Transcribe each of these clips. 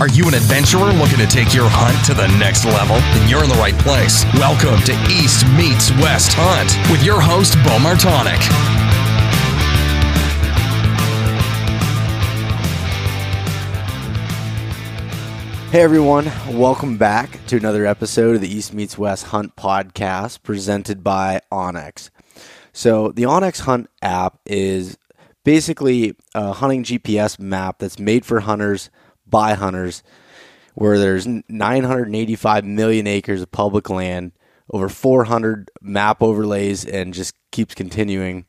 Are you an adventurer looking to take your hunt to the next level? Then you're in the right place. Welcome to East Meets West Hunt with your host, Bo Martonic. Hey everyone, welcome back to another episode of the East Meets West Hunt podcast presented by onX. So, the onX Hunt app is basically a hunting GPS map that's made for hunters by hunters, where there's 985 million acres of public land, over 400 map overlays, and just keeps continuing.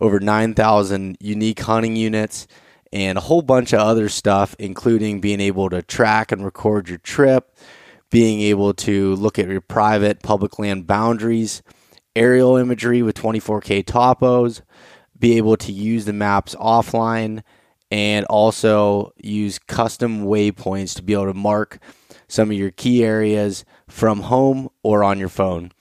Over 9,000 unique hunting units and a whole bunch of other stuff, including being able to track and record your trip, being able to look at your private public land boundaries, aerial imagery with 24K topos, be able to use the maps offline, and also use custom waypoints to be able to mark some of your key areas from home or on your phone.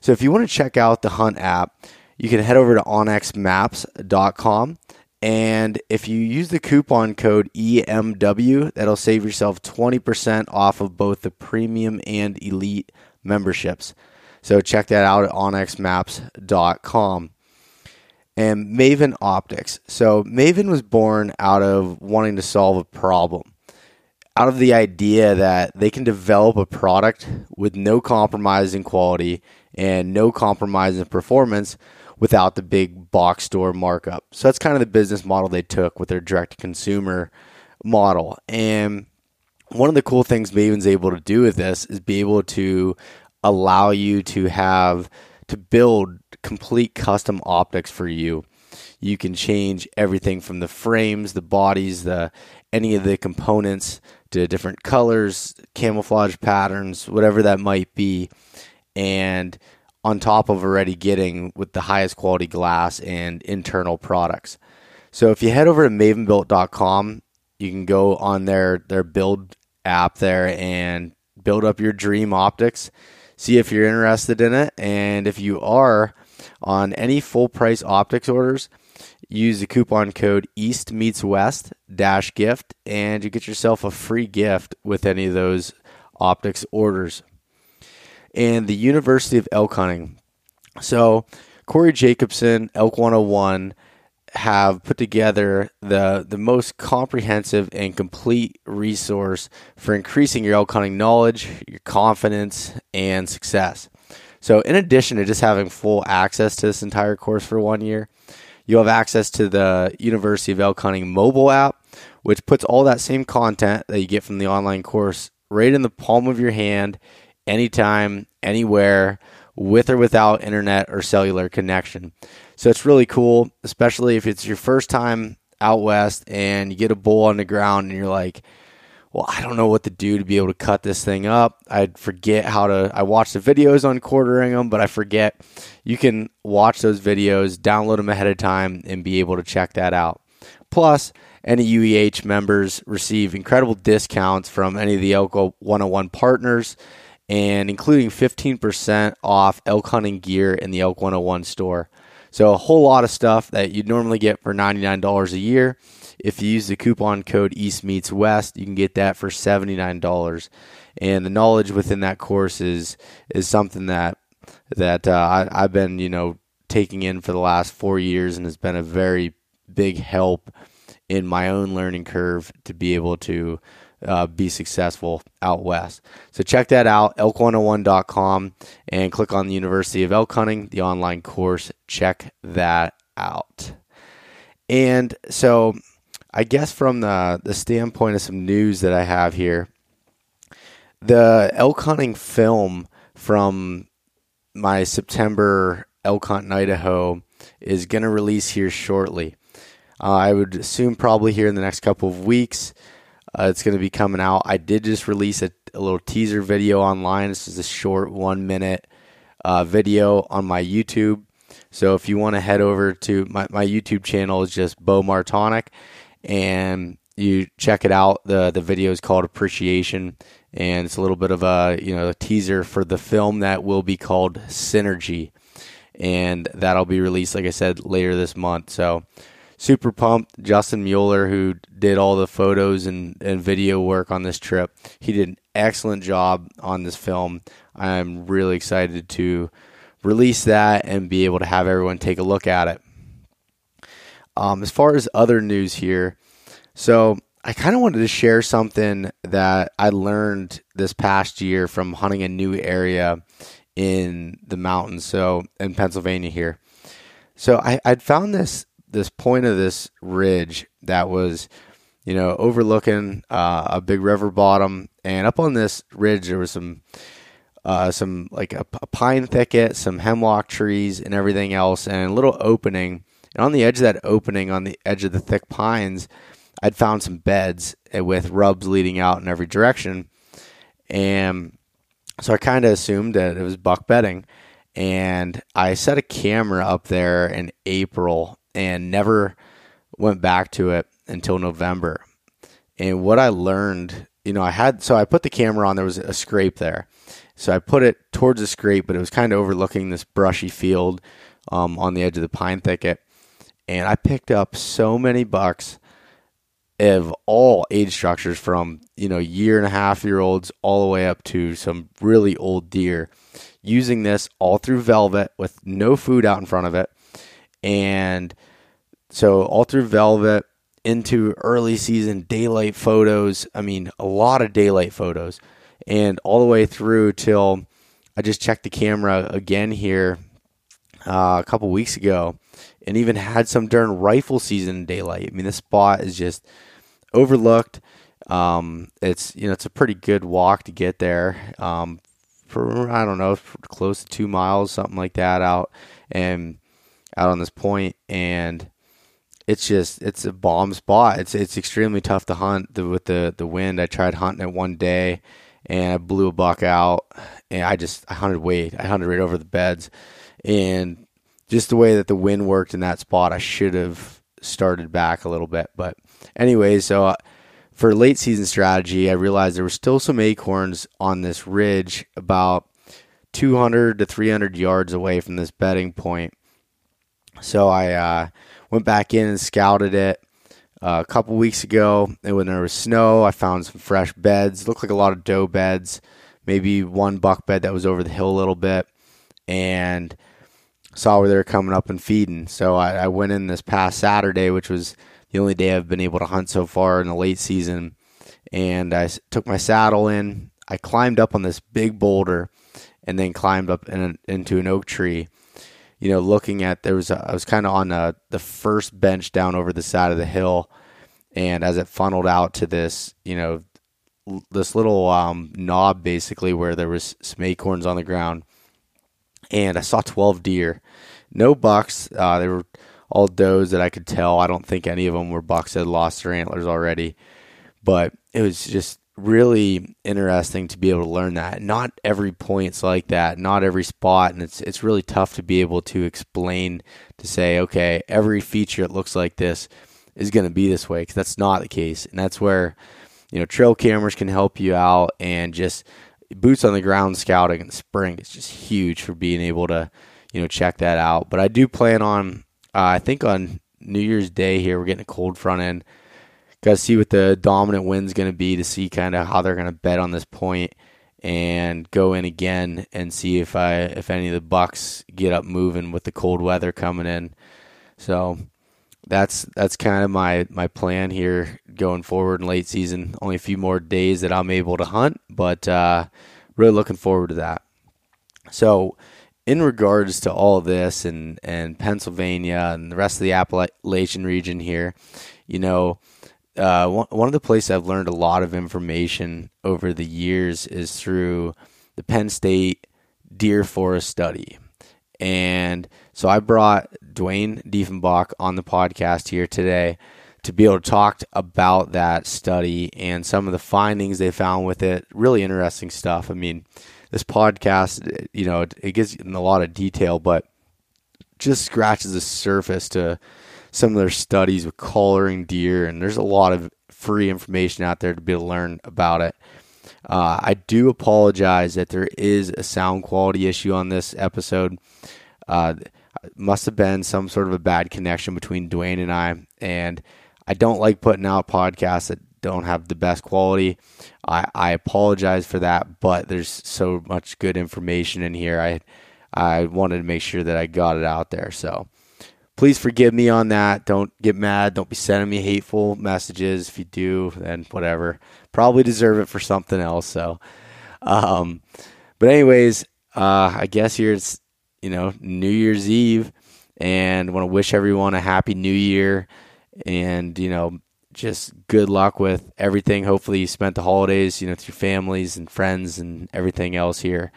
So if you want to check out the Hunt app, you can head over to onxmaps.com and if you use the coupon code EMW, that'll save yourself 20% off of both the premium and elite memberships. So check that out at onxmaps.com. And Maven Optics. So Maven was born out of wanting to solve a problem, out of the idea that they can develop a product with no compromise in quality and no compromise in performance without the big box store markup. So that's kind of the business model they took with their direct to consumer model. And one of the cool things Maven's able to do with this is be able to allow you to have to build complete custom optics for you. You can change everything from the frames, the bodies, the any of the components to different colors, camouflage patterns, whatever that might be. And on top of already getting with the highest quality glass and internal products. So if you head over to mavenbuilt.com, you can go on their their build app there and build up your dream optics. See if you're interested in it and if you are on any full price optics orders, use the coupon code East Meets West dash gift and you get yourself a free gift with any of those optics orders and the University of Elk Hunting. So, Corey Jacobson, Elk 101, have put together the, the most comprehensive and complete resource for increasing your elk hunting knowledge, your confidence, and success. So, in addition to just having full access to this entire course for one year, you'll have access to the University of Elk Hunting mobile app, which puts all that same content that you get from the online course right in the palm of your hand anytime, anywhere, with or without internet or cellular connection. So it's really cool, especially if it's your first time out west and you get a bull on the ground and you're like, well, I don't know what to do to be able to cut this thing up. I forget how to. I watch the videos on quartering them, but I forget. You can watch those videos, download them ahead of time, and be able to check that out. Plus, any UEH members receive incredible discounts from any of the Elk 101 partners and including 15% off elk hunting gear in the Elk 101 store. So a whole lot of stuff that you'd normally get for $99 a year. If you use the coupon code East Meets West, you can get that for $79. And the knowledge within that course is is something that that uh, I, I've been you know taking in for the last four years and has been a very big help in my own learning curve to be able to uh, be successful out west. So check that out, elk101.com, and click on the University of Elk Hunting, the online course. Check that out. And so, I guess from the, the standpoint of some news that I have here, the elk hunting film from my September elk hunt in Idaho is going to release here shortly. Uh, I would assume probably here in the next couple of weeks. Uh, it's going to be coming out. I did just release a, a, little teaser video online. This is a short one minute uh, video on my YouTube. So if you want to head over to my, my YouTube channel is just Bo Martonic and you check it out. The the video is called Appreciation and it's a little bit of a you know a teaser for the film that will be called Synergy. And that'll be released, like I said, later this month. So super pumped. Justin Mueller, who did all the photos and, and video work on this trip, he did an excellent job on this film. I'm really excited to release that and be able to have everyone take a look at it. Um, as far as other news here, so I kind of wanted to share something that I learned this past year from hunting a new area in the mountains, so in Pennsylvania here. So I, I'd found this this point of this ridge that was, you know, overlooking uh, a big river bottom, and up on this ridge there was some uh, some like a, a, pine thicket, some hemlock trees, and everything else, and a little opening. And on the edge of that opening, on the edge of the thick pines, I'd found some beds with rubs leading out in every direction, and so I kind of assumed that it was buck bedding. And I set a camera up there in April and never went back to it until November. And what I learned, you know, I had so I put the camera on. There was a scrape there, so I put it towards the scrape, but it was kind of overlooking this brushy field um, on the edge of the pine thicket. And I picked up so many bucks of all age structures from, you know, year and a half year olds all the way up to some really old deer using this all through velvet with no food out in front of it. And so all through velvet into early season daylight photos. I mean, a lot of daylight photos and all the way through till I just checked the camera again here uh, a couple weeks ago, and even had some during rifle season daylight. I mean, this spot is just overlooked. Um, it's you know it's a pretty good walk to get there. Um, for I don't know, close to two miles, something like that out and out on this point, and it's just it's a bomb spot. It's it's extremely tough to hunt the, with the the wind. I tried hunting it one day and I blew a buck out, and I just I hunted weight. I hunted right over the beds, and just the way that the wind worked in that spot, I should have started back a little bit. But anyways, so uh, for late season strategy, I realized there were still some acorns on this ridge about 200 to 300 yards away from this bedding point. So I uh, went back in and scouted it uh, a couple weeks ago, and when there was snow, I found some fresh beds. Looked like a lot of doe beds, maybe one buck bed that was over the hill a little bit, and saw where they were coming up and feeding. So I, I went in this past Saturday, which was the only day I've been able to hunt so far in the late season, and I took my saddle in. I climbed up on this big boulder, and then climbed up in into an oak tree you know, looking at there was a, I was kind of on a, the first bench down over the side of the hill, and as it funneled out to this, you know, this little um, knob basically where there was some acorns on the ground, and I saw twelve deer, no bucks. Uh, they were all does that I could tell. I don't think any of them were bucks. That lost their antlers already, but it was just really interesting to be able to learn that. Not every point's like that, not every spot, and it's it's really tough to be able to explain to say, okay, every feature that looks like this is going to be this way because that's not the case, and that's where you know trail cameras can help you out, and just boots on the ground scouting in the spring is just huge for being able to you know check that out. But I do plan on, uh, I think on New Year's Day here, we're getting a cold front end got to see what the dominant wind's going to be to see kind of how they're going to bet on this point and go in again and see if I if any of the bucks get up moving with the cold weather coming in. So that's that's kind of my my plan here going forward in late season. Only a few more days that I'm able to hunt, but uh, really looking forward to that. So in regards to all this and and Pennsylvania and the rest of the Appalachian region here, you know uh, one of the places I've learned a lot of information over the years is through the Penn State Deer Forest Study. And so I brought Duane Diefenbach on the podcast here today to be able to talk about that study and some of the findings they found with it. Really interesting stuff. I mean, this podcast, you know, it gets in a lot of detail, but just scratches the surface to some of their studies with collaring deer, and there's a lot of free information out there to be able to learn about it. Uh, I do apologize that there is a sound quality issue on this episode. Uh, must have been some sort of a bad connection between Duane and I. And I don't like putting out podcasts that don't have the best quality. I, I apologize for that, but there's so much good information in here. I I wanted to make sure that I got it out there. So please forgive me on that. Don't get mad. Don't be sending me hateful messages. If you do, then whatever. Probably deserve it for something else. So, um, but anyways, uh, I guess here it's you know New Year's Eve, and want to wish everyone a happy New Year, and you know just good luck with everything. Hopefully, you spent the holidays, you know, with your families and friends and everything else here.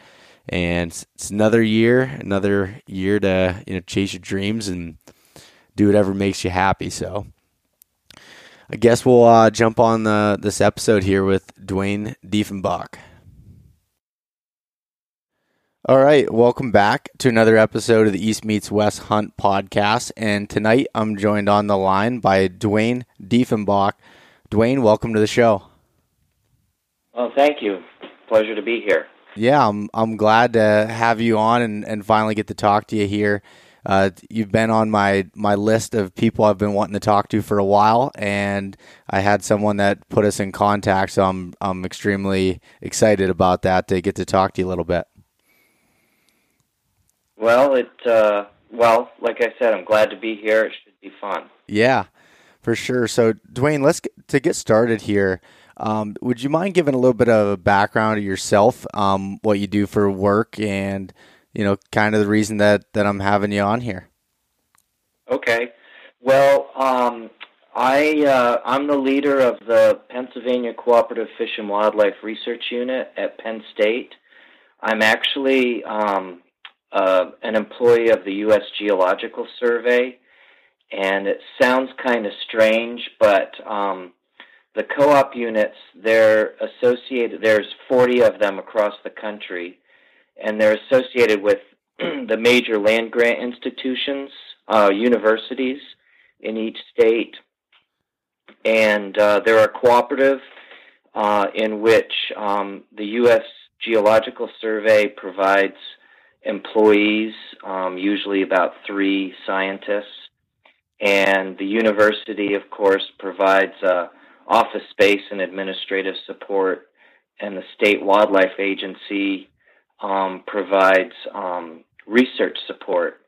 And it's another year, another year to you know chase your dreams and do whatever makes you happy. So, I guess we'll uh, jump on the this episode here with Duane Diefenbach. All right, welcome back to another episode of the East Meets West Hunt podcast. And tonight I'm joined on the line by Duane Diefenbach. Duane, welcome to the show. Well, thank you. Pleasure to be here. Yeah, I'm I'm glad to have you on and, and finally get to talk to you here. Uh, you've been on my, my list of people I've been wanting to talk to for a while, and I had someone that put us in contact, so I'm I'm extremely excited about that to get to talk to you a little bit. Well, it uh, well, like I said, I'm glad to be here. It should be fun. Yeah, for sure. So, Duane, let's get, to get started here. Um, would you mind giving a little bit of a background of yourself, um, what you do for work, and you know, kind of the reason that that I'm having you on here? Okay. Well, um, I uh, I'm the leader of the Pennsylvania Cooperative Fish and Wildlife Research Unit at Penn State. I'm actually um, uh, an employee of the U.S. Geological Survey, and it sounds kind of strange, but um, the co-op units they're associated. There's 40 of them across the country, and they're associated with the major land grant institutions, uh, universities in each state, and uh, they're a cooperative uh, in which um, the U.S. Geological Survey provides employees, um, usually about three scientists. And the university, of course, provides uh, office space and administrative support, and the state wildlife agency um, provides um, research support.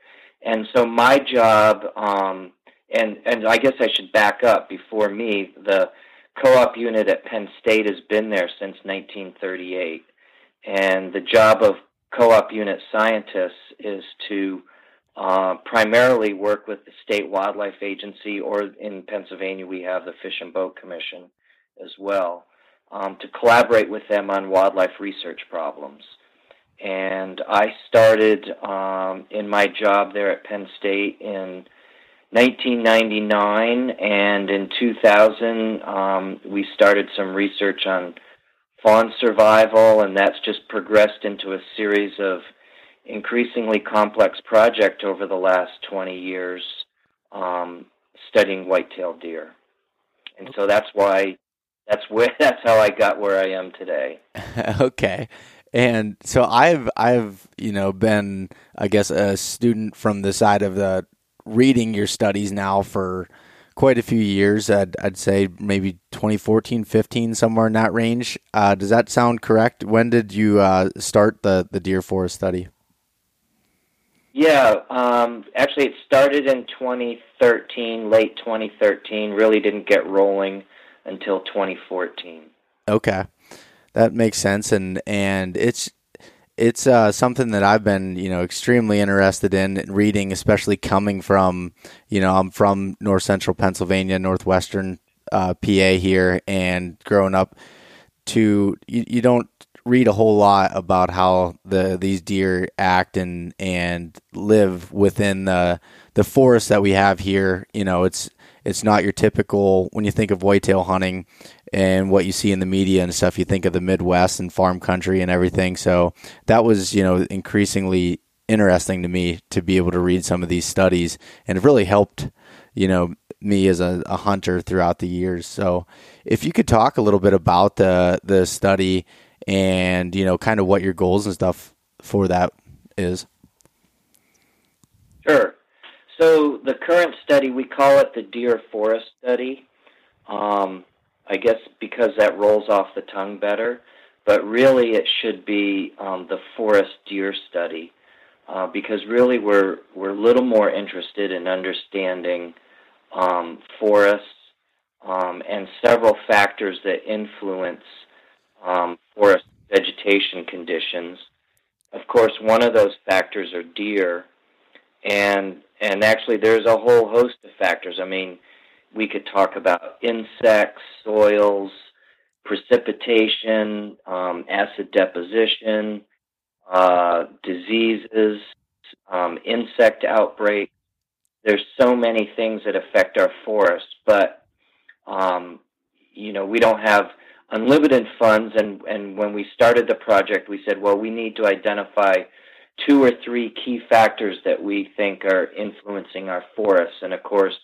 And so my job, um, and and I guess I should back up before me. The co-op unit at Penn State has been there since 1938, and the job of co-op unit scientists is to uh, primarily work with the state wildlife agency, or in Pennsylvania we have the Fish and Boat Commission as well, um, to collaborate with them on wildlife research problems. And I started um, in my job there at Penn State in 1999, and in 2000 um, we started some research on fawn survival, and that's just progressed into a series of increasingly complex project over the last 20 years um, studying white-tailed deer. And so that's why that's where that's how I got where I am today. okay. And so I've I've you know been I guess a student from the side of the reading your studies now for quite a few years. I'd, I'd say maybe 2014, 15, somewhere in that range. Uh, does that sound correct? When did you uh, start the, the deer forest study? Yeah, um, actually, it started in 2013, late 2013. Really didn't get rolling until 2014. Okay, that makes sense, and and it's it's uh, something that I've been, you know, extremely interested in reading, especially coming from, you know, I'm from North Central Pennsylvania, Northwestern uh, PA here, and growing up, to you, you don't read a whole lot about how the these deer act and and live within the the forest that we have here. You know, it's it's not your typical when you think of whitetail hunting and what you see in the media and stuff. You think of the Midwest and farm country and everything. So that was you know increasingly interesting to me to be able to read some of these studies, and it really helped you know me as a, a hunter throughout the years. So if you could talk a little bit about the the study and you know kind of what your goals and stuff for that is. Sure. So the current study, we call it the Deer Forest Study. Um, I guess because that rolls off the tongue better, but really it should be um, the Forest Deer Study, uh, because really we're we're a little more interested in understanding um, forests um, and several factors that influence um, forest vegetation conditions. Of course, one of those factors are deer, and and actually there's a whole host of factors. I mean, we could talk about insects, soils, precipitation, um, acid deposition, uh, diseases, um, insect outbreaks. There's so many things that affect our forests, but um, you know we don't have unlimited funds. And and when we started the project, we said, well, we need to identify two or three key factors that we think are influencing our forests. And of course,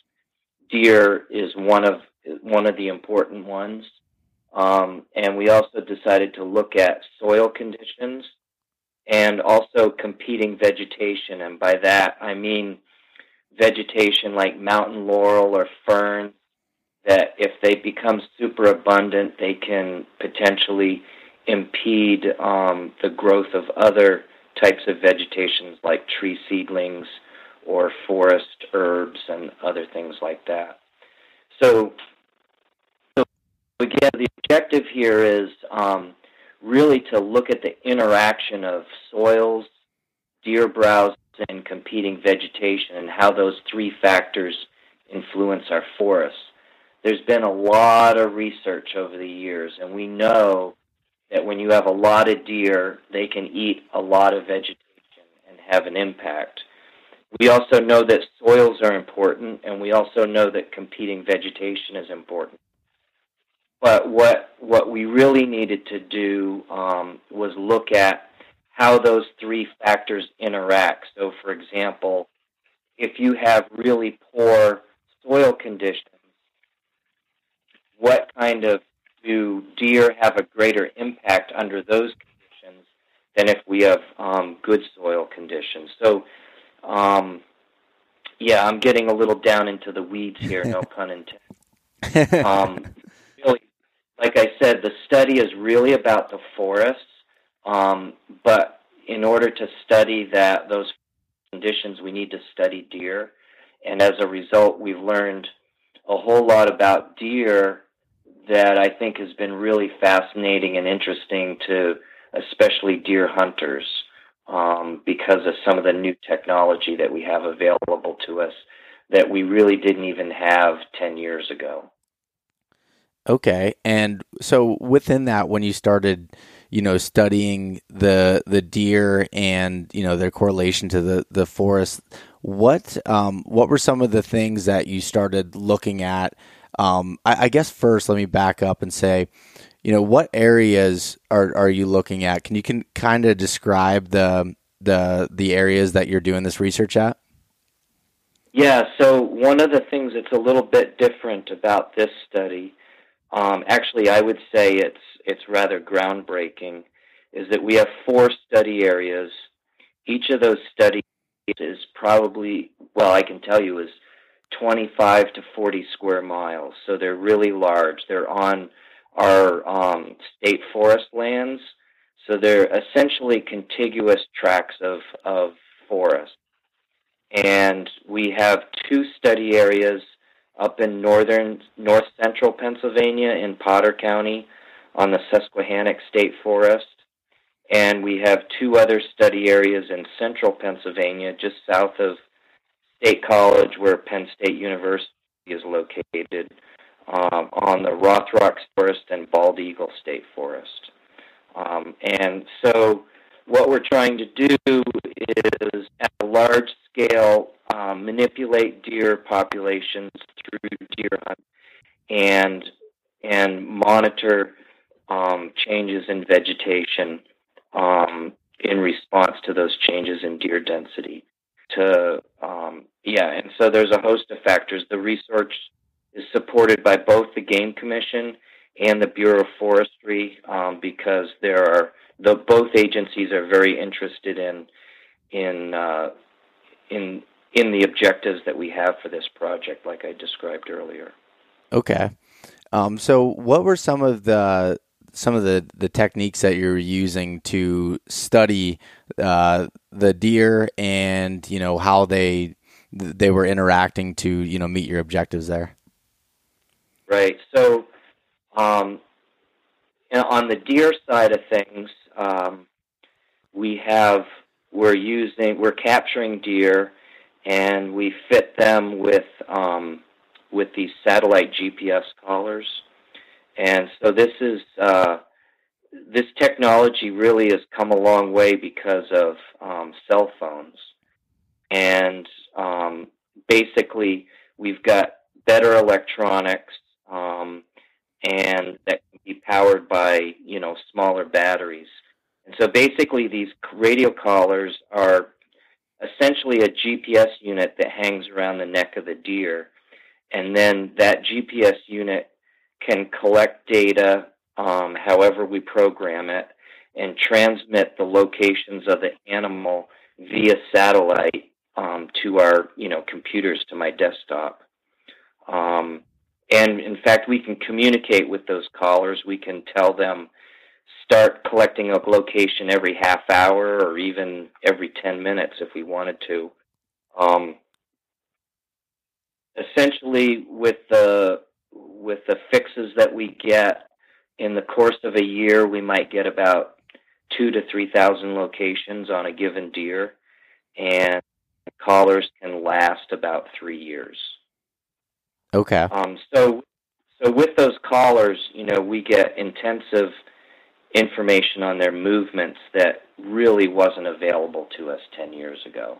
deer is one of one of the important ones. Um, and we also decided to look at soil conditions and also competing vegetation. And by that, I mean vegetation like mountain laurel or fern that if they become super abundant, they can potentially impede um, the growth of other types of vegetations like tree seedlings or forest herbs and other things like that. So, so again, the objective here is um, really to look at the interaction of soils, deer browse, and competing vegetation and how those three factors influence our forests. There's been a lot of research over the years, and we know that when you have a lot of deer, they can eat a lot of vegetation and have an impact. We also know that soils are important, and we also know that competing vegetation is important. But what what we really needed to do um, was look at how those three factors interact. So, for example, if you have really poor soil conditions, what kind of do deer have a greater impact under those conditions than if we have um, good soil conditions? So, um, yeah, I'm getting a little down into the weeds here, no pun intended. Um, really, like I said, the study is really about the forests, um, but in order to study that those conditions, we need to study deer, and as a result, we've learned a whole lot about deer that I think has been really fascinating and interesting to especially deer hunters um, because of some of the new technology that we have available to us that we really didn't even have 10 years ago. Okay. And so within that when you started, you know, studying the the deer and, you know, their correlation to the the forest, what um what were some of the things that you started looking at um, I, I, guess first, let me back up and say, you know, what areas are, are you looking at? Can you can kind of describe the the the areas that you're doing this research at? Yeah. So one of the things that's a little bit different about this study, um, actually, I would say it's it's rather groundbreaking, is that we have four study areas. Each of those studies is probably well, I can tell you is 25 to 40 square miles. So they're really large. They're on our um, state forest lands. So they're essentially contiguous tracts of, of forest. And we have two study areas up in northern, north central Pennsylvania in Potter County on the Susquehannock State Forest. And we have two other study areas in central Pennsylvania, just south of State College, where Penn State University is located, um, on the Rothrock Forest and Bald Eagle State Forest. Um, and so, what we're trying to do is, at a large scale, um, manipulate deer populations through deer hunt and and monitor um, changes in vegetation um, in response to those changes in deer density to um, yeah, and so there's a host of factors. The research is supported by both the Game Commission and the Bureau of Forestry um, because there are the both agencies are very interested in in uh, in in the objectives that we have for this project, like I described earlier. Okay. Um, so, what were some of the some of the, the techniques that you're using to study uh, the deer and you know how they they were interacting to you know meet your objectives there? Right. So, um, on the deer side of things, um, we have we're using we're capturing deer, and we fit them with um, with these satellite GPS collars, and so this is uh, this technology really has come a long way because of um, cell phones, and um, basically we've got better electronics um, and that can be powered by you know smaller batteries. And so basically, these radio collars are essentially a GPS unit that hangs around the neck of the deer, and then that GPS unit can collect data um, however we program it and transmit the locations of the animal via satellite um, to our you know computers to my desktop. Um, and in fact, we can communicate with those collars. We can tell them start collecting a location every half hour or even every 10 minutes if we wanted to. Um, essentially, with the with the fixes that we get in the course of a year, we might get about two to three thousand locations on a given deer, and collars can last about three years. Okay. Um, so, so with those collars, you know, we get intensive information on their movements that really wasn't available to us 10 years ago.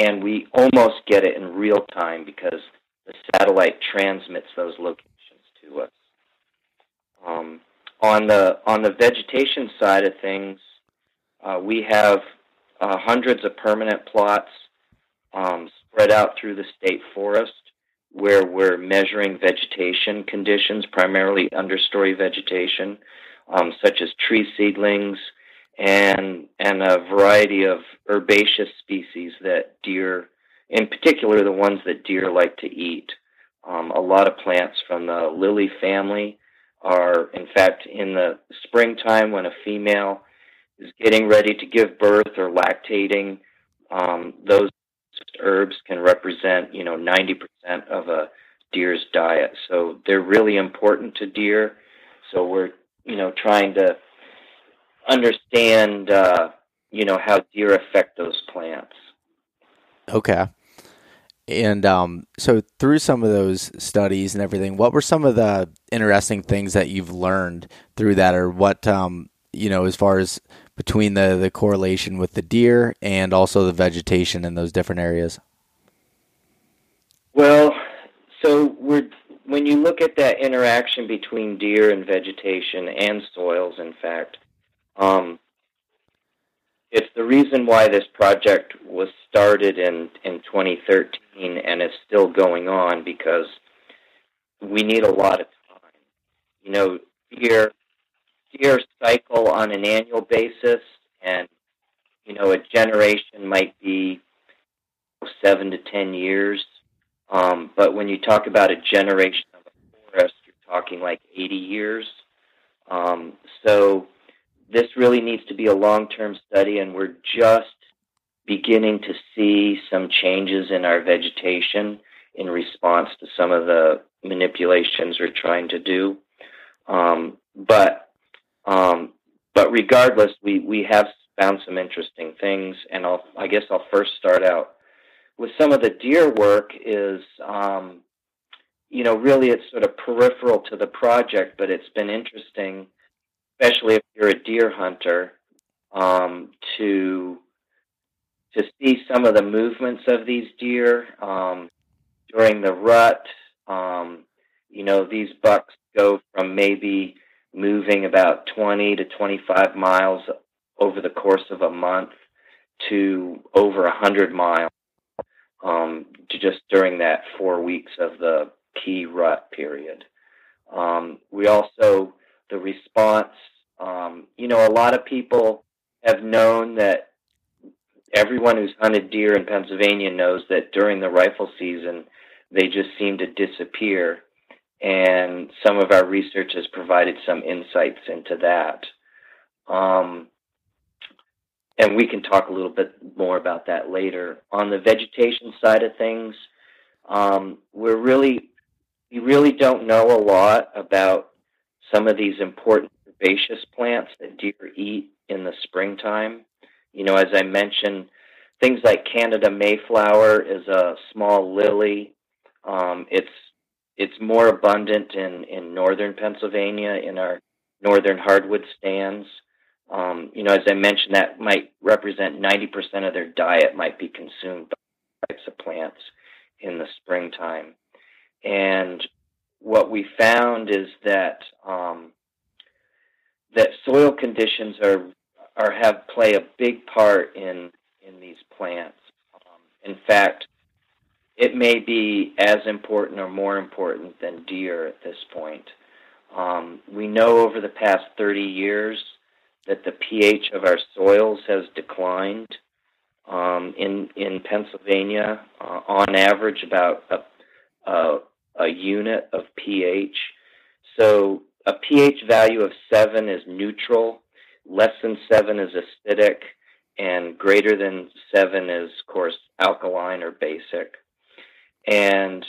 And we almost get it in real time because the satellite transmits those locations to us. Um, on the on the vegetation side of things, uh, we have uh, hundreds of permanent plots um, spread out through the state forest where we're measuring vegetation conditions, primarily understory vegetation um, such as tree seedlings and and a variety of herbaceous species that deer, in particular, the ones that deer like to eat. Um, a lot of plants from the lily family are, in fact, in the springtime when a female is getting ready to give birth or lactating. Um, those herbs can represent, you know, 90% of a deer's diet. So they're really important to deer. So we're you know, trying to understand, uh, you know, how deer affect those plants. Okay. And um, so, through some of those studies and everything, what were some of the interesting things that you've learned through that, or what um, you know, as far as between the the correlation with the deer and also the vegetation in those different areas? Well, so we're when you look at that interaction between deer and vegetation and soils, in fact, um, it's the reason why this project was started in, in 2013 and is still going on because we need a lot of time. You know, deer, deer cycle on an annual basis, and, you know, a generation might be seven to ten years um, but when you talk about a generation of a forest, you're talking like 80 years. Um, so this really needs to be a long-term study, and we're just beginning to see some changes in our vegetation in response to some of the manipulations we're trying to do. Um, but um, but regardless, we, we have found some interesting things, and I'll, I guess I'll first start out with some of the deer work is, um, you know, really it's sort of peripheral to the project, but it's been interesting, especially if you're a deer hunter, um, to to see some of the movements of these deer um, during the rut. Um, you know, these bucks go from maybe moving about 20 to 25 miles over the course of a month to over 100 miles um, to just during that four weeks of the key rut period. Um, we also, the response, um, you know, a lot of people have known that everyone who's hunted deer in Pennsylvania knows that during the rifle season, they just seem to disappear. And some of our research has provided some insights into that. Um, and we can talk a little bit more about that later. On the vegetation side of things, um, we're really, we really don't know a lot about some of these important herbaceous plants that deer eat in the springtime. You know, as I mentioned, things like Canada mayflower is a small lily. Um, it's it's more abundant in, in northern Pennsylvania in our northern hardwood stands. Um, you know, as I mentioned, that might represent 90% of their diet might be consumed by types of plants in the springtime. And what we found is that um, that soil conditions are are have play a big part in in these plants. Um, in fact, it may be as important or more important than deer at this point. Um, we know over the past 30 years that the pH of our soils has declined um, in in Pennsylvania, uh, on average, about a, a, a unit of pH. So a pH value of seven is neutral, less than seven is acidic, and greater than seven is, of course, alkaline or basic. And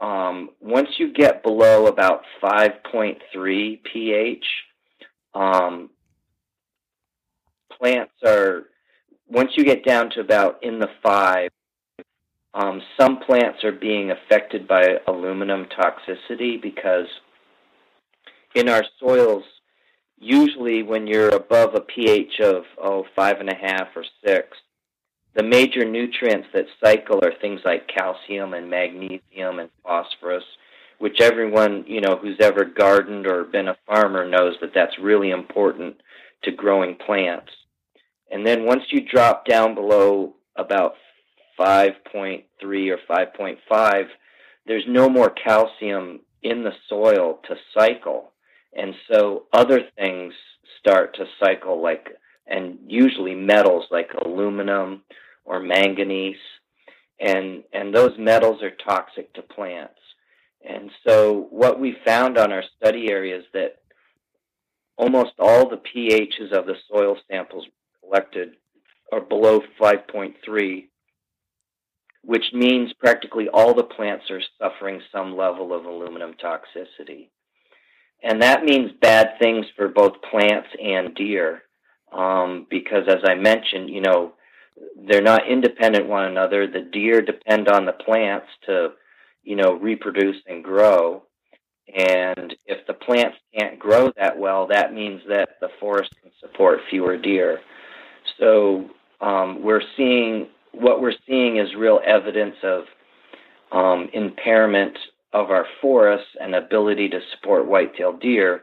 um, once you get below about 5.3 pH, um, plants are, once you get down to about in the five, um, some plants are being affected by aluminum toxicity because in our soils, usually when you're above a pH of oh five and a half or six, the major nutrients that cycle are things like calcium and magnesium and phosphorus, which everyone you know who's ever gardened or been a farmer knows that that's really important to growing plants. And then once you drop down below about 5.3 or 5.5, there's no more calcium in the soil to cycle. And so other things start to cycle, like, and usually metals like aluminum or manganese. And, and those metals are toxic to plants. And so what we found on our study area is that almost all the pHs of the soil samples collected are below 5.3, which means practically all the plants are suffering some level of aluminum toxicity. And that means bad things for both plants and deer, um, because as I mentioned, you know, they're not independent one another. The deer depend on the plants to, you know, reproduce and grow. And if the plants can't grow that well, that means that the forest can support fewer deer. So um, we're seeing what we're seeing is real evidence of um, impairment of our forests and ability to support white-tailed deer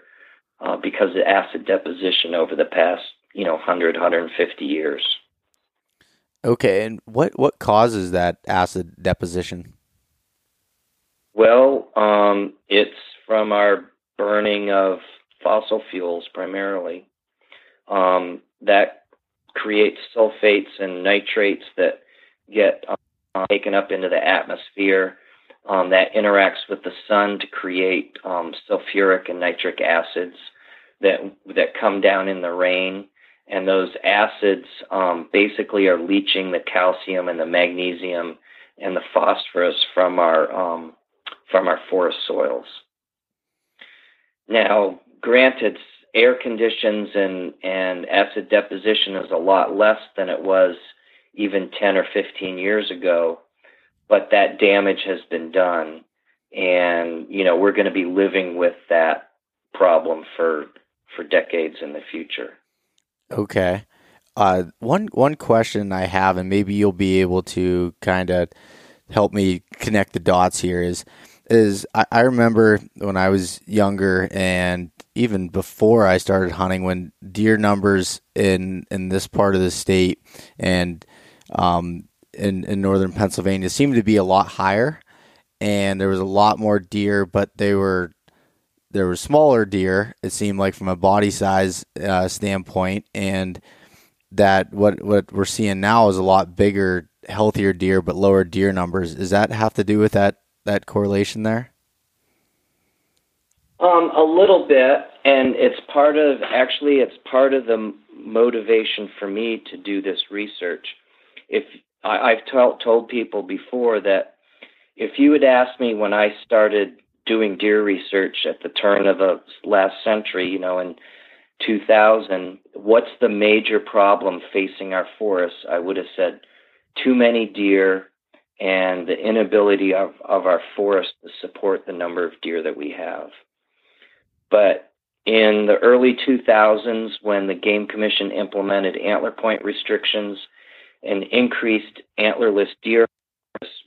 uh, because of acid deposition over the past, you know, 100, 150 years. Okay, and what what causes that acid deposition? Well, um, it's from our burning of fossil fuels primarily. Um, that creates sulfates and nitrates that get um, taken up into the atmosphere. Um, that interacts with the sun to create um, sulfuric and nitric acids that that come down in the rain, and those acids um, basically are leaching the calcium and the magnesium and the phosphorus from our um, from our forest soils. Now, granted, air conditions and, and acid deposition is a lot less than it was even 10 or 15 years ago, but that damage has been done. And, you know, we're going to be living with that problem for, for decades in the future. Okay. Uh, one one question I have, and maybe you'll be able to kind of help me connect the dots here, is is I, I remember when I was younger and even before I started hunting, when deer numbers in in this part of the state and um, in in northern Pennsylvania seemed to be a lot higher, and there was a lot more deer, but they were there were smaller deer. It seemed like from a body size uh, standpoint, and that what what we're seeing now is a lot bigger, healthier deer, but lower deer numbers. Does that have to do with that that correlation there? Um, a little bit, and it's part of actually it's part of the motivation for me to do this research. If I, I've told told people before that if you had asked me when I started doing deer research at the turn of the last century, you know, in 2000, what's the major problem facing our forests? I would have said too many deer and the inability of, of our forests to support the number of deer that we have. But in the early 2000s, when the Game Commission implemented antler point restrictions and increased antlerless deer,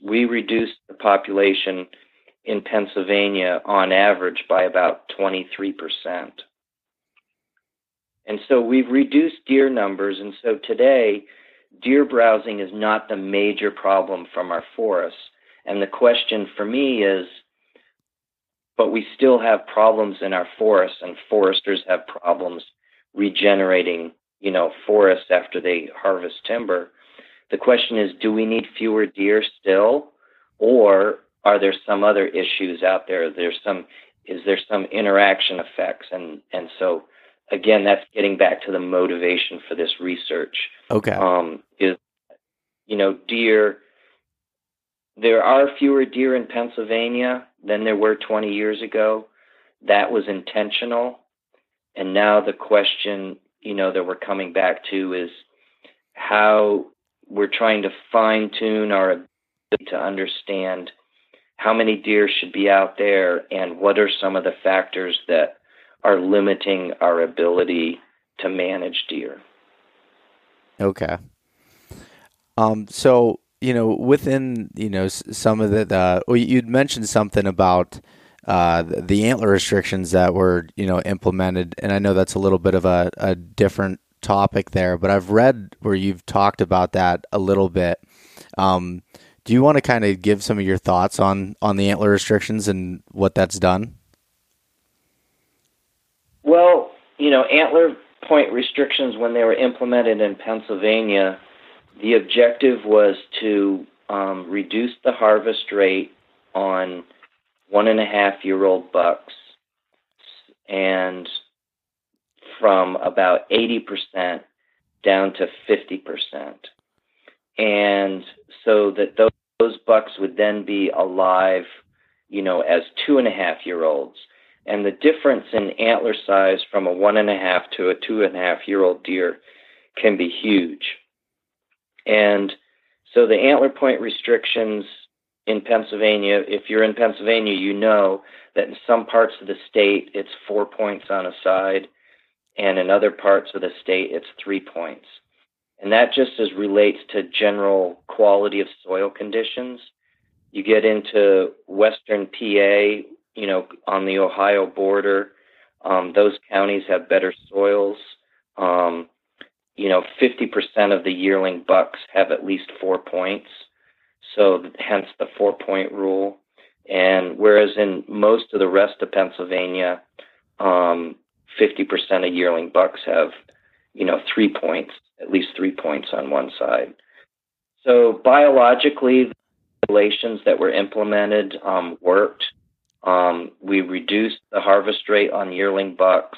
we reduced the population in Pennsylvania on average by about 23%. And so we've reduced deer numbers. And so today, deer browsing is not the major problem from our forests. And the question for me is but we still have problems in our forests, and foresters have problems regenerating, you know, forests after they harvest timber. The question is, do we need fewer deer still, or are there some other issues out there? There's some, is there some interaction effects, and and so again, that's getting back to the motivation for this research. Okay. Um, is you know, deer. There are fewer deer in Pennsylvania than there were 20 years ago. That was intentional. And now the question, you know, that we're coming back to is how we're trying to fine tune our ability to understand how many deer should be out there and what are some of the factors that are limiting our ability to manage deer. Okay. Um, so you know, within you know some of the, well, you'd mentioned something about uh, the antler restrictions that were you know implemented, and I know that's a little bit of a, a different topic there, but I've read where you've talked about that a little bit. Um, do you want to kind of give some of your thoughts on on the antler restrictions and what that's done? Well, you know, antler point restrictions when they were implemented in Pennsylvania the objective was to um, reduce the harvest rate on one and a half year old bucks and from about 80% down to 50%. And so that those, those bucks would then be alive, you know, as two and a half year olds. And the difference in antler size from a one and a half to a two and a half year old deer can be huge. And so the antler point restrictions in Pennsylvania, if you're in Pennsylvania, you know that in some parts of the state it's four points on a side, and in other parts of the state it's three points. And that just as relates to general quality of soil conditions. You get into western PA, you know, on the Ohio border, um, those counties have better soils. Um, you know, 50% of the yearling bucks have at least four points. So hence the four point rule. And whereas in most of the rest of Pennsylvania, um, 50% of yearling bucks have, you know, three points, at least three points on one side. So biologically, the regulations that were implemented um, worked. Um, we reduced the harvest rate on yearling bucks.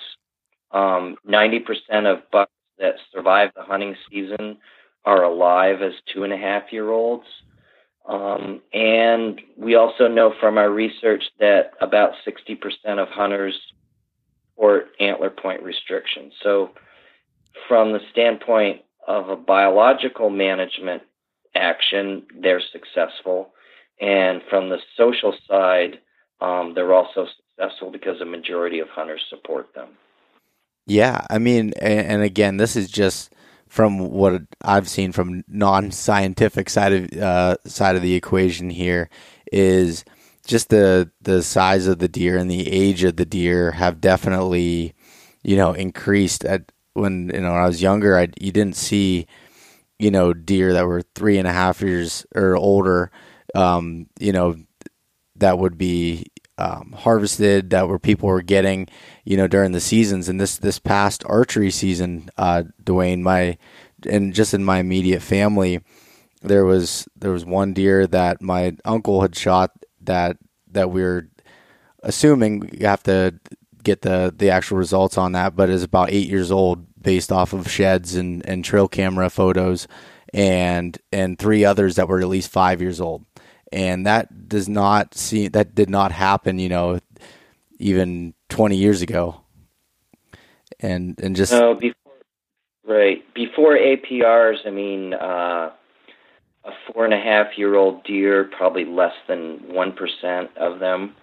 Um, 90% of bucks that survive the hunting season are alive as two and a half year olds. Um, and we also know from our research that about 60% of hunters support antler point restrictions. So, from the standpoint of a biological management action, they're successful. And from the social side, um, they're also successful because a majority of hunters support them. Yeah, I mean, and, and again, this is just from what I've seen from non-scientific side of uh, side of the equation here is just the the size of the deer and the age of the deer have definitely you know increased at when you know when I was younger I you didn't see you know deer that were three and a half years or older um, you know that would be um, harvested that were people were getting, you know, during the seasons. And this this past archery season, uh, Duane, my and just in my immediate family, there was there was one deer that my uncle had shot that that we are assuming you have to get the the actual results on that, but is about eight years old based off of sheds and, and trail camera photos and and three others that were at least five years old. And that does not see that did not happen, you know, even twenty years ago. And and just before, right before APRs, I mean, uh, a four and a half year old deer, probably less than one percent of them.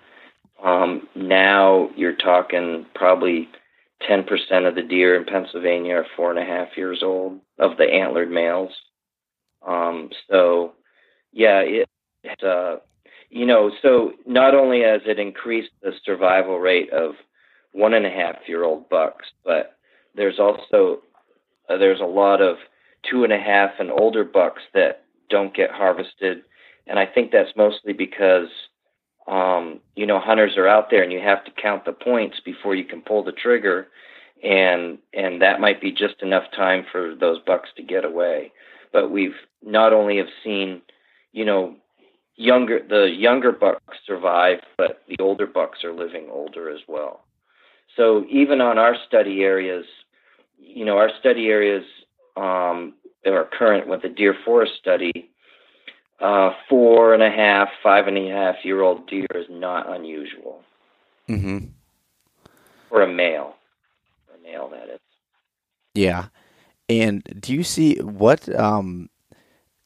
Um, now you're talking probably 10% of the deer in Pennsylvania are four and a half years old of the antlered males. Um, so, yeah, it, it uh, you know, so not only has it increased the survival rate of one and a half year old bucks, but there's also uh, there's a lot of two and a half and older bucks that don't get harvested, and I think that's mostly because um, you know hunters are out there and you have to count the points before you can pull the trigger, and and that might be just enough time for those bucks to get away. But we've not only have seen, you know, younger the younger bucks survive, but the older bucks are living older as well. So even on our study areas, you know, our study areas um, are current with the deer forest study. Uh, four and a half, five and a half year old deer is not unusual mm-hmm. for a male. For a male, that is. Yeah. And do you see what um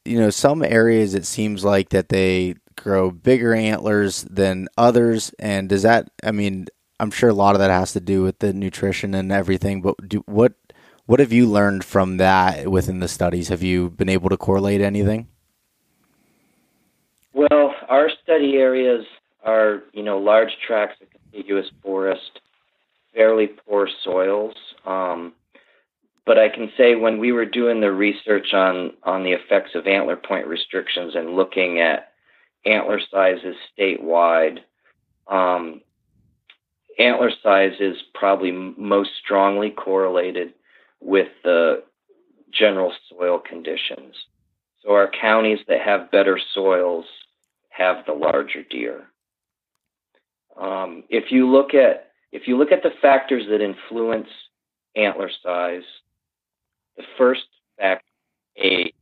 you know some areas it seems like that they grow bigger antlers than others and does that I mean I'm sure a lot of that has to do with the nutrition and everything but do what what have you learned from that within the studies have you been able to correlate anything Well, our study areas are, you know, large tracts of contiguous forest, fairly poor soils. Um, but I can say when we were doing the research on on the effects of antler point restrictions and looking at antler sizes statewide, um, antler size is probably most strongly correlated with the general soil conditions. So our counties that have better soils have the larger deer. Um, if you look at if you look at the factors that influence antler size, the first factor age.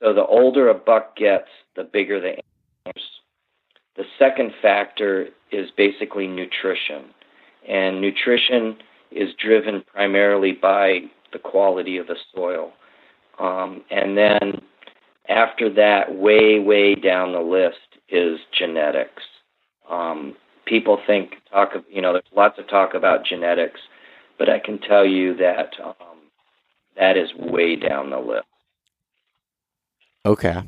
So the older a buck gets, the bigger the antlers. The second factor is basically nutrition, and nutrition is driven primarily by the quality of the soil. Um, and then after that, way, way down the list is genetics. Um, people think talk of you know there's lots of talk about genetics, but I can tell you that um, that is way down the list. Okay.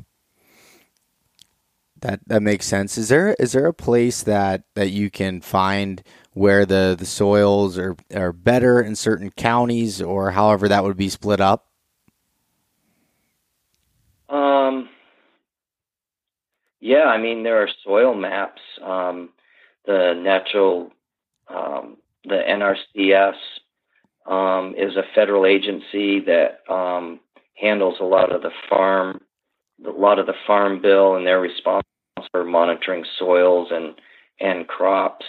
That that makes sense. Is there is there a place that, that you can find where the, the soils are, are better in certain counties or however that would be split up? Um yeah, I mean there are soil maps. Um, the natural um, the NRCS um, is a federal agency that um, handles a lot of the farm, a lot of the farm bill, and they're responsible for monitoring soils and and crops.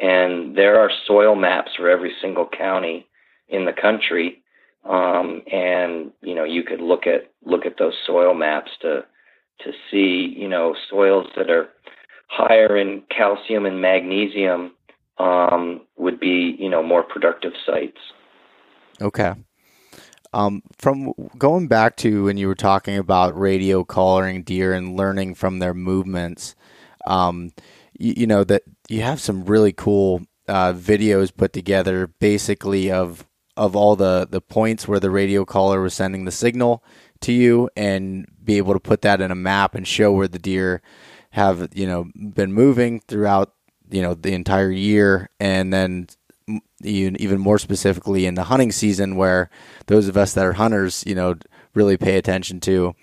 And there are soil maps for every single county in the country, um, and you know you could look at look at those soil maps to to see you know soils that are higher in calcium and magnesium um, would be you know more productive sites. Okay. Um, from going back to when you were talking about radio collaring deer and learning from their movements, um, you, you, know that you have some really cool uh, videos put together, basically of of all the the points where the radio collar was sending the signal to you, and be able to put that in a map and show where the deer have you know been moving throughout you know the entire year, and then even more specifically in the hunting season where those of us that are hunters, you know, really pay attention to.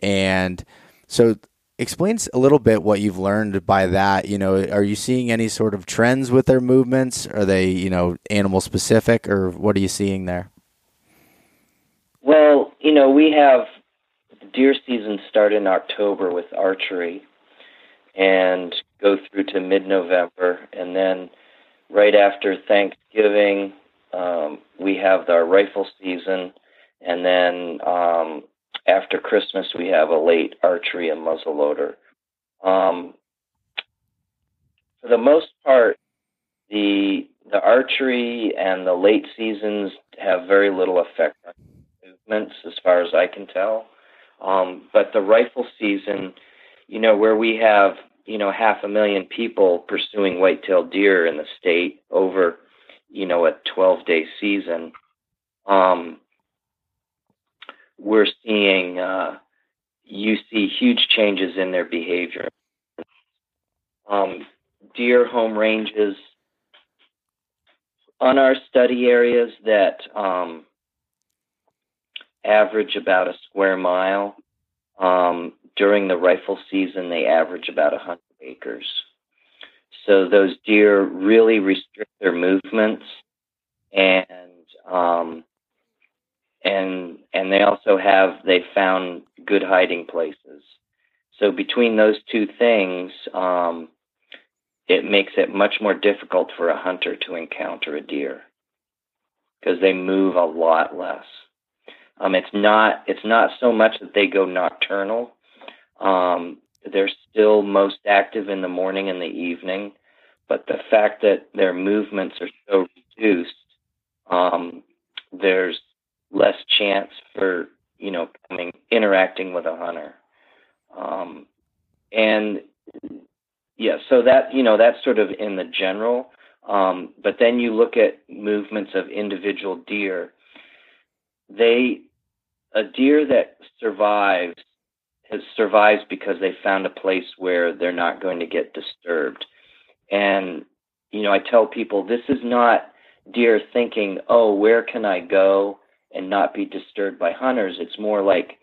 And so explains a little bit what you've learned by that. You know, are you seeing any sort of trends with their movements? Are they, you know, animal specific or what are you seeing there? Well, you know, we have deer season start in October with archery and go through to mid November. And then right after Thanksgiving, um, we have our rifle season. And then um, after Christmas, we have a late archery and muzzleloader. Um, for the most part, the the archery and the late seasons have very little effect on movements, as far as I can tell. Um, but the rifle season, you know, where we have you know half a million people pursuing white-tailed deer in the state over you know a 12-day season, um, we're seeing uh, you see huge changes in their behavior. Um, deer home ranges on our study areas that um, average about a square mile. Um, during the rifle season, they average about 100 acres. So those deer really restrict their movements, and um, and and they also have they found good hiding places. So between those two things, um, it makes it much more difficult for a hunter to encounter a deer because they move a lot less. Um, it's not it's not so much that they go nocturnal. Um, they're still most active in the morning and the evening, but the fact that their movements are so reduced, um, there's less chance for you know coming interacting with a hunter. Um, and yeah, so that you know that's sort of in the general. Um, but then you look at movements of individual deer. They a deer that survives has survives because they found a place where they're not going to get disturbed. And you know, I tell people this is not deer thinking, "Oh, where can I go and not be disturbed by hunters?" It's more like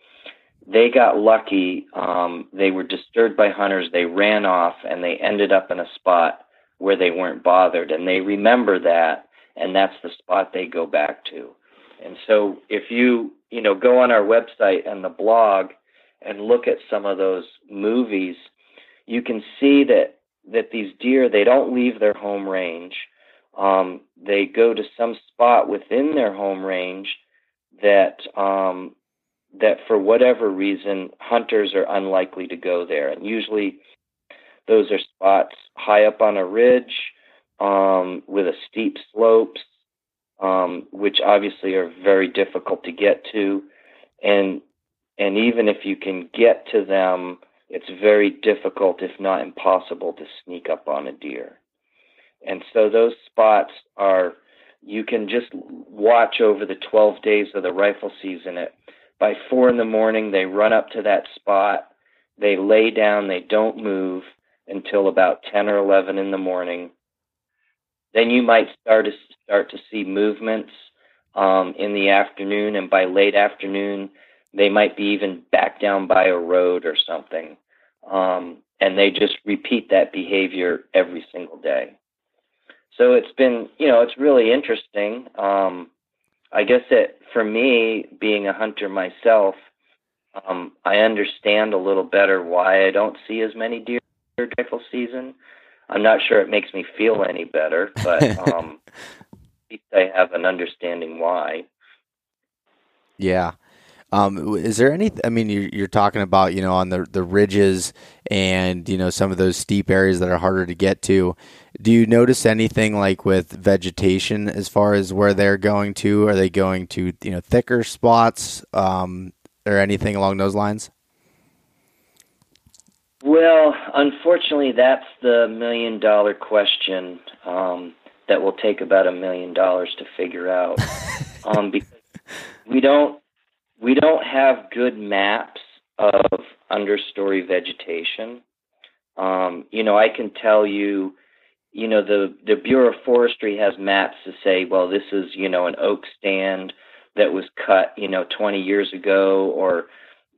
they got lucky. Um, they were disturbed by hunters. They ran off and they ended up in a spot where they weren't bothered. And they remember that, and that's the spot they go back to. And so if you, you know, go on our website and the blog and look at some of those movies, you can see that that these deer they don't leave their home range. Um, they go to some spot within their home range that um, that for whatever reason hunters are unlikely to go there and usually those are spots high up on a ridge um, with a steep slopes um, which obviously are very difficult to get to and and even if you can get to them it's very difficult if not impossible to sneak up on a deer and so those spots are you can just watch over the 12 days of the rifle season at by four in the morning, they run up to that spot. They lay down. They don't move until about 10 or 11 in the morning. Then you might start to start to see movements um, in the afternoon, and by late afternoon, they might be even back down by a road or something. Um, and they just repeat that behavior every single day. So it's been, you know, it's really interesting. Um, I guess that for me, being a hunter myself, um, I understand a little better why I don't see as many deer during rifle season. I'm not sure it makes me feel any better, but um, at least I have an understanding why. Yeah. Um, is there any? I mean, you're, you're talking about you know on the the ridges and you know some of those steep areas that are harder to get to. Do you notice anything like with vegetation as far as where they're going to? Are they going to you know thicker spots um, or anything along those lines? Well, unfortunately, that's the million dollar question um, that will take about a million dollars to figure out. um, because we don't we don't have good maps of understory vegetation. Um, you know, I can tell you, you know, the the Bureau of Forestry has maps to say, well, this is you know an oak stand that was cut, you know, 20 years ago, or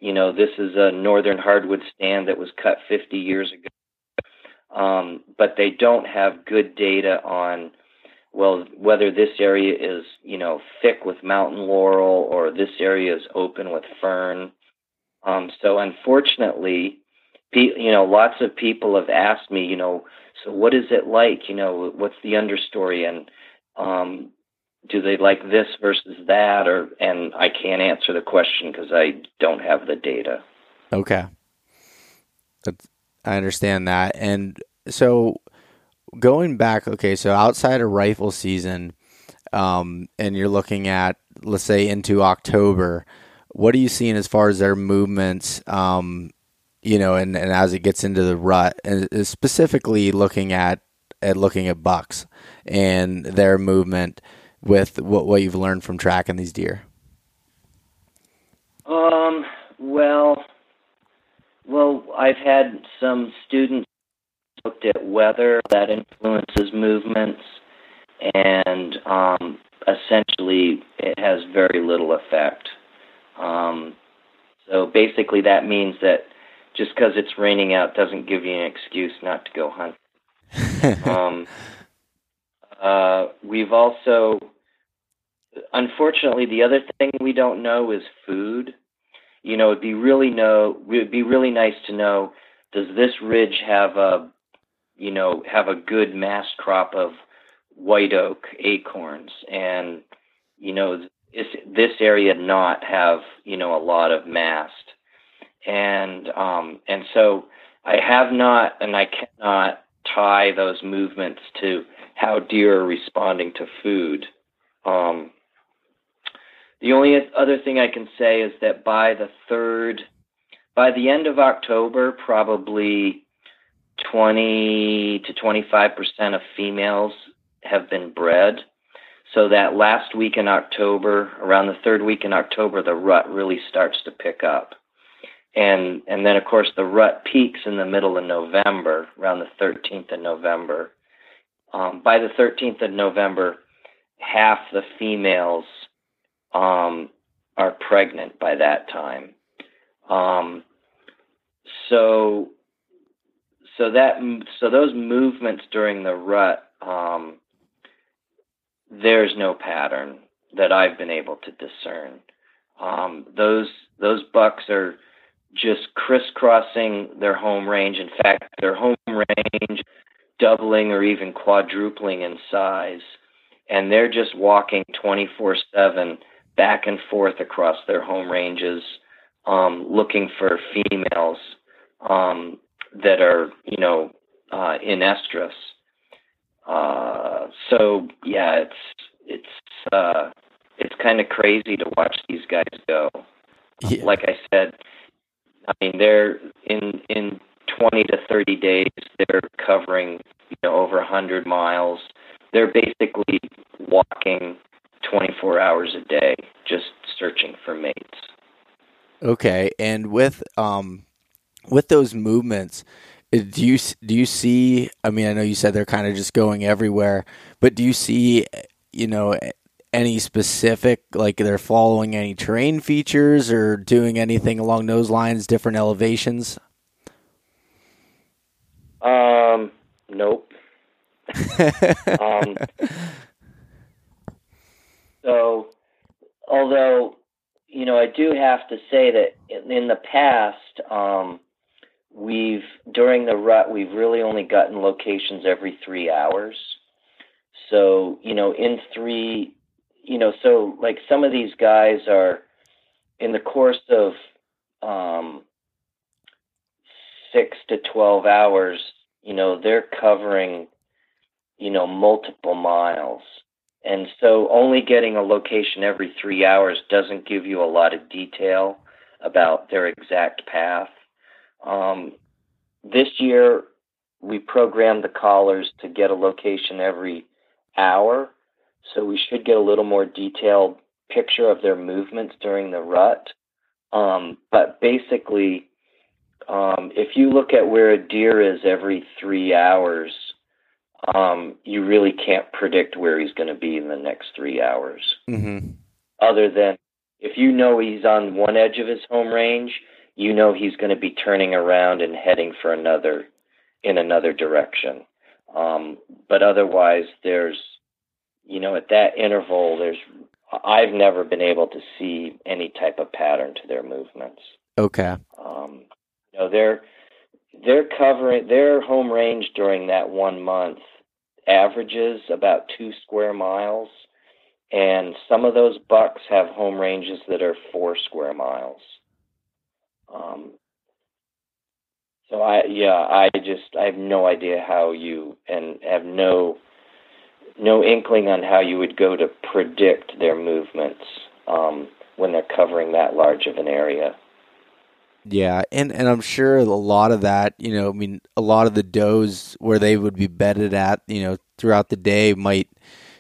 you know, this is a northern hardwood stand that was cut 50 years ago. Um, but they don't have good data on well, whether this area is, you know, thick with mountain laurel or this area is open with fern. Um, so unfortunately, you know, lots of people have asked me, you know, so what is it like? You know, what's the understory and um, do they like this versus that or and I can't answer the question because I don't have the data. Okay. I understand that. And so going back, okay, so outside of rifle season, um, and you're looking at, let's say, into October, what are you seeing as far as their movements, um, you know, and, and as it gets into the rut, and specifically looking at, at looking at bucks and their movement with what, what you've learned from tracking these deer? Um, well, well, I've had some students looked at weather that influences movements, and um, essentially it has very little effect. Um, so basically, that means that just because it's raining out doesn't give you an excuse not to go hunt. um, uh, we've also, unfortunately, the other thing we don't know is food you know, it'd be really know it'd be really nice to know does this ridge have a you know have a good mass crop of white oak acorns. And you know is this area not have you know a lot of mast. And um and so I have not and I cannot tie those movements to how deer are responding to food. Um the only other thing I can say is that by the third, by the end of October, probably 20 to 25 percent of females have been bred. So that last week in October, around the third week in October, the rut really starts to pick up. And and then of course the rut peaks in the middle of November, around the 13th of November. Um, by the 13th of November, half the females um, are pregnant by that time. Um, so, so that so those movements during the rut, um, there's no pattern that I've been able to discern. Um, those those bucks are just crisscrossing their home range. In fact, their home range doubling or even quadrupling in size, and they're just walking 24 seven back and forth across their home ranges, um, looking for females um, that are, you know, uh, in estrus. Uh, so yeah, it's it's uh, it's kind of crazy to watch these guys go. Yeah. Like I said, I mean they're in in 20 to 30 days they're covering you know over 100 miles. They're basically walking 24 hours a day just searching for mates. Okay, and with um with those movements, do you do you see? I mean, I know you said they're kind of just going everywhere, but do you see, you know, any specific like they're following any terrain features or doing anything along those lines, different elevations? Um, nope. um, so, although, you know, I do have to say that in the past, um, we've, during the rut, we've really only gotten locations every three hours. So, you know, in three, you know, so like some of these guys are in the course of um, six to 12 hours, you know, they're covering, you know, multiple miles. And so only getting a location every three hours doesn't give you a lot of detail about their exact path. Um, this year, we programmed the collars to get a location every hour, so we should get a little more detailed picture of their movements during the rut. Um, but basically, um, if you look at where a deer is every three hours, um, you really can't predict where he's going to be in the next three hours. Mm-hmm. Other than if you know he's on one edge of his home range, you know he's going to be turning around and heading for another in another direction. Um, but otherwise, there's you know, at that interval, there's I've never been able to see any type of pattern to their movements. Okay. Um, you know, they're they're covering their home range during that one month averages about two square miles, and some of those bucks have home ranges that are four square miles. Um, so I yeah I just I have no idea how you and have no no inkling on how you would go to predict their movements um, when they're covering that large of an area. Yeah, and and I'm sure a lot of that, you know, I mean, a lot of the does where they would be bedded at, you know, throughout the day might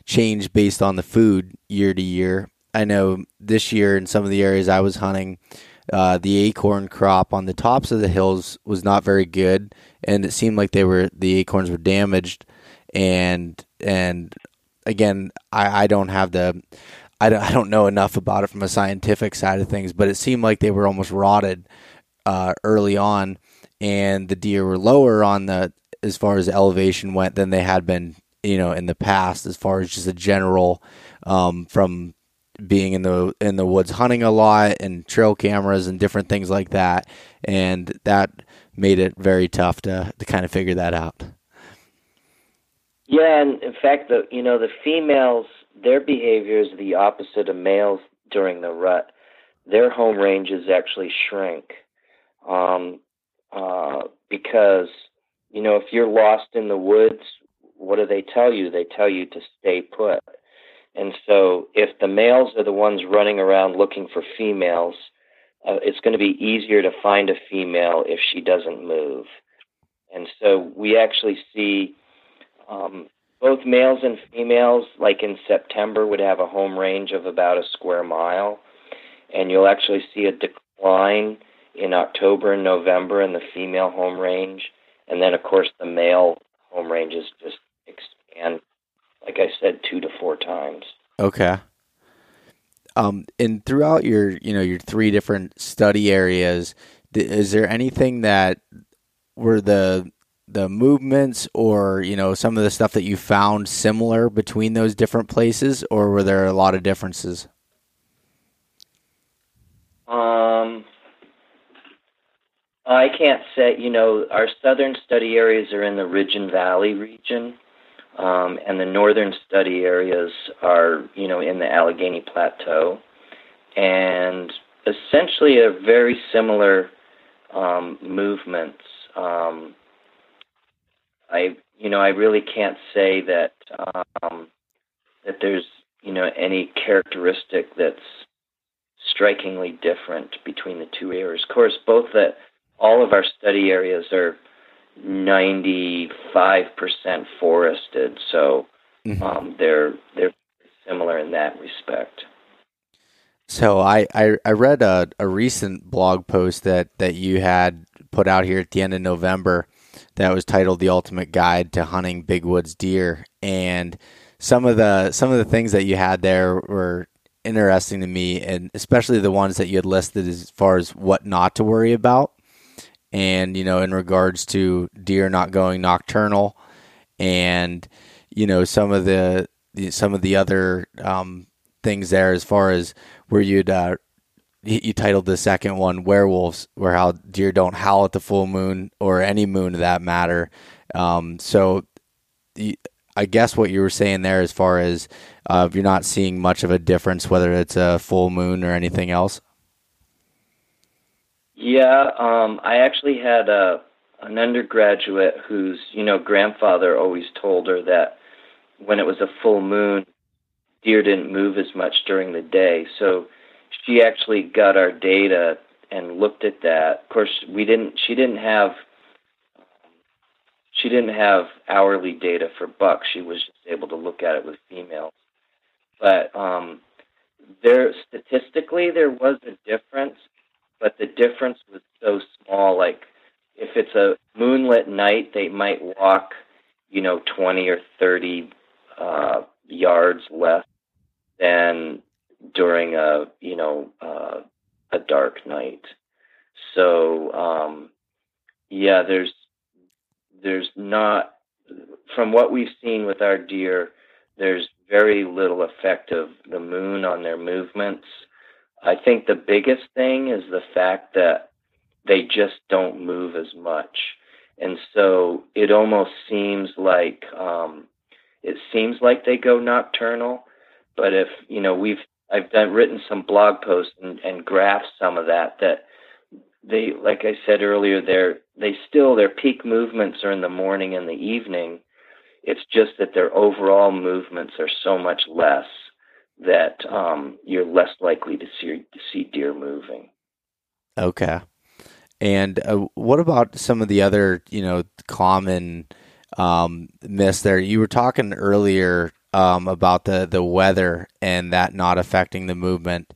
change based on the food year to year. I know this year in some of the areas I was hunting, uh, the acorn crop on the tops of the hills was not very good, and it seemed like they were the acorns were damaged, and and again, I, I don't have the I don't, I don't know enough about it from a scientific side of things, but it seemed like they were almost rotted uh, early on, and the deer were lower on the as far as elevation went than they had been, you know, in the past. As far as just a general um, from being in the in the woods hunting a lot and trail cameras and different things like that, and that made it very tough to to kind of figure that out. Yeah, and in fact, the you know the females, their behavior is the opposite of males during the rut. Their home ranges actually shrink um, uh, because you know if you're lost in the woods, what do they tell you? They tell you to stay put. And so, if the males are the ones running around looking for females, uh, it's going to be easier to find a female if she doesn't move. And so, we actually see um, both males and females, like in September, would have a home range of about a square mile. And you'll actually see a decline in October and November in the female home range. And then, of course, the male home ranges just expand, like I said, two to four times. Okay. Um, and throughout your, you know, your three different study areas, is there anything that were the the movements or you know some of the stuff that you found similar between those different places or were there a lot of differences um I can't say, you know, our southern study areas are in the Ridge and Valley region, um, and the northern study areas are, you know, in the Allegheny Plateau, and essentially are very similar um, movements. Um, I, you know, I really can't say that um, that there's, you know, any characteristic that's strikingly different between the two areas. Of course, both the all of our study areas are 95% forested, so mm-hmm. um, they're they're similar in that respect. So I, I, I read a, a recent blog post that, that you had put out here at the end of November that was titled "The Ultimate Guide to Hunting Big Woods Deer," and some of the some of the things that you had there were interesting to me, and especially the ones that you had listed as far as what not to worry about and you know in regards to deer not going nocturnal and you know some of the, some of the other um, things there as far as where you'd uh, you titled the second one werewolves where how deer don't howl at the full moon or any moon to that matter. Um, so i guess what you were saying there as far as uh, you're not seeing much of a difference whether it's a full moon or anything else yeah, um, I actually had a an undergraduate whose you know grandfather always told her that when it was a full moon, deer didn't move as much during the day. So she actually got our data and looked at that. Of course, we didn't. She didn't have. She didn't have hourly data for bucks. She was just able to look at it with females. But um, there, statistically, there was a difference but the difference was so small. Like if it's a moonlit night, they might walk, you know, 20 or 30 uh, yards less than during a, you know, uh, a dark night. So, um, yeah, there's, there's not, from what we've seen with our deer, there's very little effect of the moon on their movements. I think the biggest thing is the fact that they just don't move as much. And so it almost seems like um, it seems like they go nocturnal, but if you know we've I've done written some blog posts and, and graphed some of that that they like I said earlier they're they still their peak movements are in the morning and the evening. It's just that their overall movements are so much less that um, you're less likely to see to see deer moving. Okay. And uh, what about some of the other, you know, common um, myths there? You were talking earlier um, about the the weather and that not affecting the movement,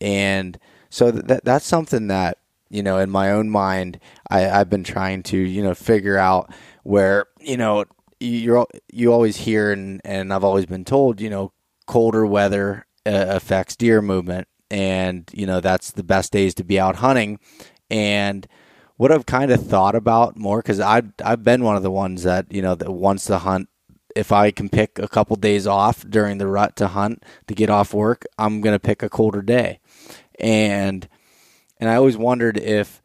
and so that that's something that you know in my own mind I, I've been trying to you know figure out where you know you're, you always hear and and I've always been told you know colder weather uh, affects deer movement. And you know that's the best days to be out hunting. And what I've kind of thought about more because I've I've been one of the ones that you know that wants to hunt. If I can pick a couple days off during the rut to hunt to get off work, I'm gonna pick a colder day, and and I always wondered if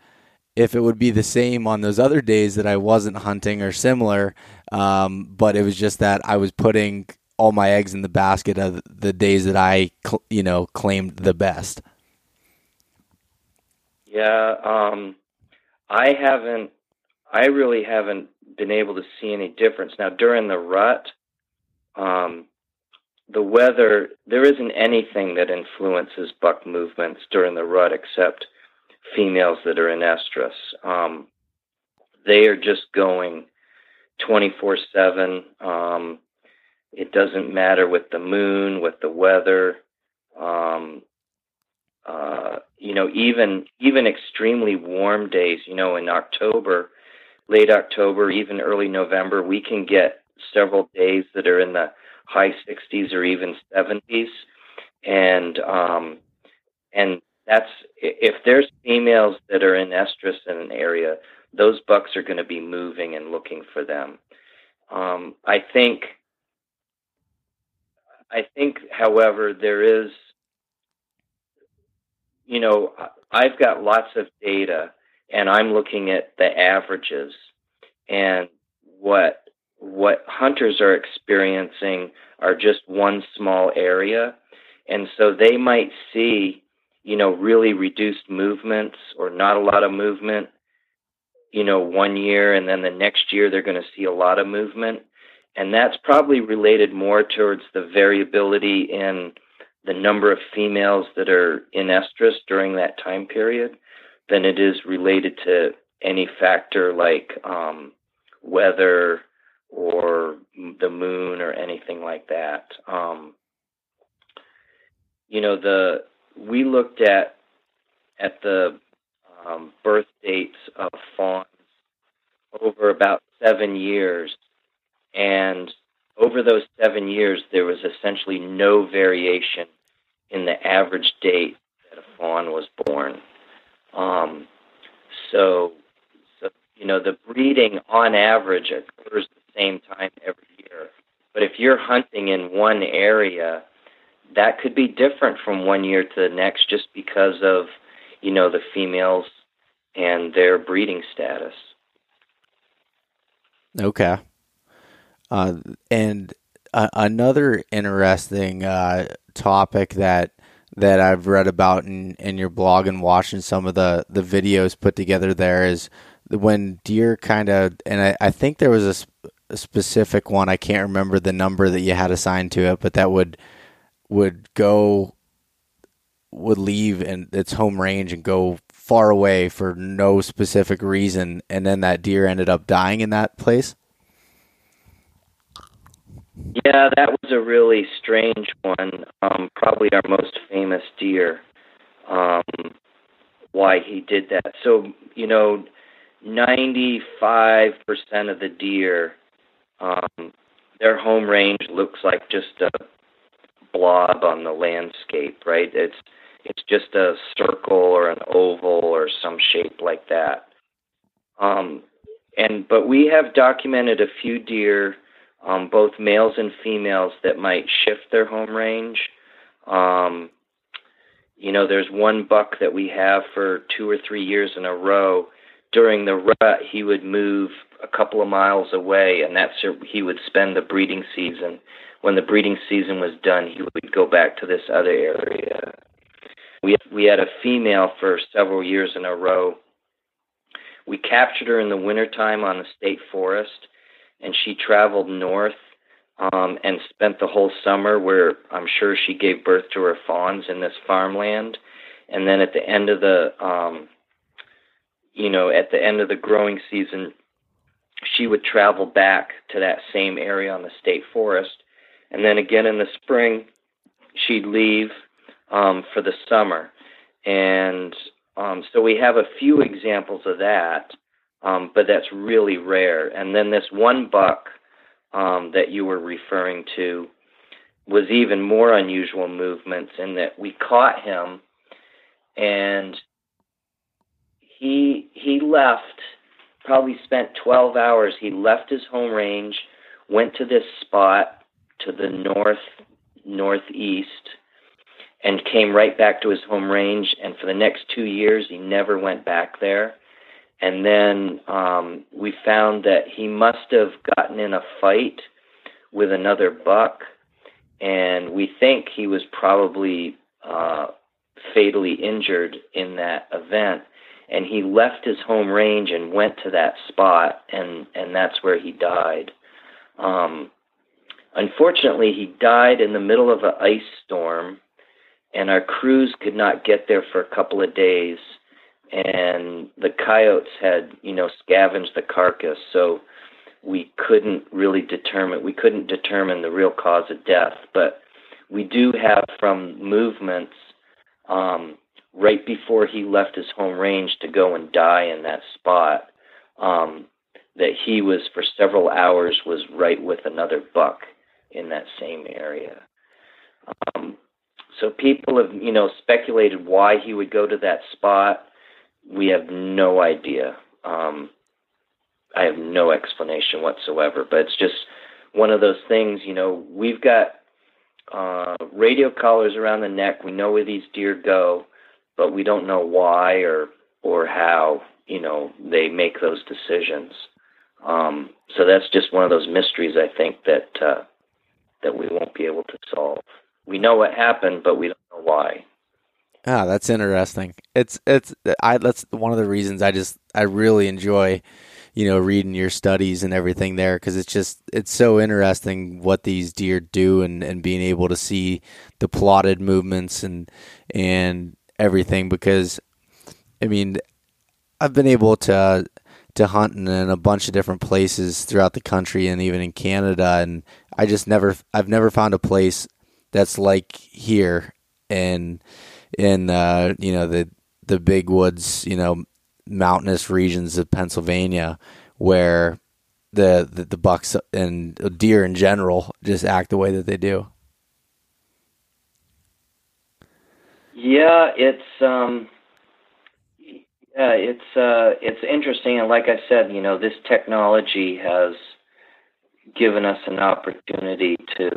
if it would be the same on those other days that I wasn't hunting or similar, um, but it was just that I was putting all my eggs in the basket of the days that I, you know, claimed the best. Yeah, um, I haven't. I really haven't been able to see any difference now during the rut. Um, the weather, there isn't anything that influences buck movements during the rut except females that are in estrus. Um, they are just going 24 7. Um, it doesn't matter with the moon, with the weather. Um, uh, you know, even even extremely warm days, you know, in October, late October, even early November, we can get several days that are in the high 60s or even 70s, and um, and that's if there's females that are in estrus in an area, those bucks are going to be moving and looking for them. Um, I think. I think, however, there is you know, I've got lots of data and I'm looking at the averages and what what hunters are experiencing are just one small area. And so they might see you know really reduced movements or not a lot of movement you know one year and then the next year they're going to see a lot of movement and that's probably related more towards the variability in the number of females that are in estrus during that time period than it is related to any factor like um, weather or the moon or anything like that. Um, you know, the we looked at at the um, birth dates of fawns over about seven years, and over those seven years, there was essentially no variation in the average date that a fawn was born. Um, so, so, you know, the breeding on average occurs the same time every year. But if you're hunting in one area, that could be different from one year to the next just because of, you know, the females and their breeding status. Okay. Uh, and another interesting uh, topic that that I've read about in, in your blog and watching some of the, the videos put together there is when deer kind of, and I, I think there was a, sp- a, specific one, I can't remember the number that you had assigned to it, but that would, would go, would leave in its home range and go far away for no specific reason. And then that deer ended up dying in that place. Yeah, that was a really strange one. Um, probably our most famous deer. Um, why he did that. So, you know, 95% of the deer, um, their home range looks like just a blob on the landscape, right? It's it's just a circle or an oval or some shape like that. Um, and but we have documented a few deer um, both males and females that might shift their home range. Um, you know, there's one buck that we have for two or three years in a row. During the rut, he would move a couple of miles away, and that's he would spend the breeding season. When the breeding season was done, he would go back to this other area. We we had a female for several years in a row. We captured her in the wintertime on the state forest, and she traveled north um, and spent the whole summer where I'm sure she gave birth to her fawns in this farmland. And then at the end of the, um, you know, at the end of the growing season, she would travel back to that same area on the state forest. And then again in the spring, she'd leave um, for the summer. And um, so we have a few examples of that, um, but that's really rare. And then this one buck um, that you were referring to was even more unusual movements in that we caught him and he he left probably spent 12 hours. He left his home range went to this spot to the north northeast and came right back to his home range. And for the next 2 years he never went back there and then um, we found that he must have gotten in a fight with another buck, and we think he was probably uh, fatally injured in that event. And he left his home range and went to that spot, and and that's where he died. Um, unfortunately, he died in the middle of an ice storm, and our crews could not get there for a couple of days and the coyotes had you know scavenged the carcass so we couldn't really determine we couldn't determine the real cause of death. But we do have from movements um, right before he left his home range to go and die in that spot um, that he was for several hours was right with another buck in that same area. Um, so people have you know speculated why he would go to that spot we have no idea. Um, I have no explanation whatsoever, but it's just one of those things. You know, we've got uh, radio collars around the neck. We know where these deer go, but we don't know why or or how. You know, they make those decisions. Um, so that's just one of those mysteries. I think that uh, that we won't be able to solve. We know what happened, but we don't know why. Ah, that's interesting. It's it's I that's one of the reasons I just I really enjoy, you know, reading your studies and everything there because it's just it's so interesting what these deer do and and being able to see the plotted movements and and everything because I mean I've been able to to hunt in, in a bunch of different places throughout the country and even in Canada and I just never I've never found a place that's like here and in uh, you know the the big woods, you know, mountainous regions of Pennsylvania, where the, the the, bucks and deer in general just act the way that they do. Yeah, it's um, yeah, it's uh, it's interesting, and like I said, you know, this technology has given us an opportunity to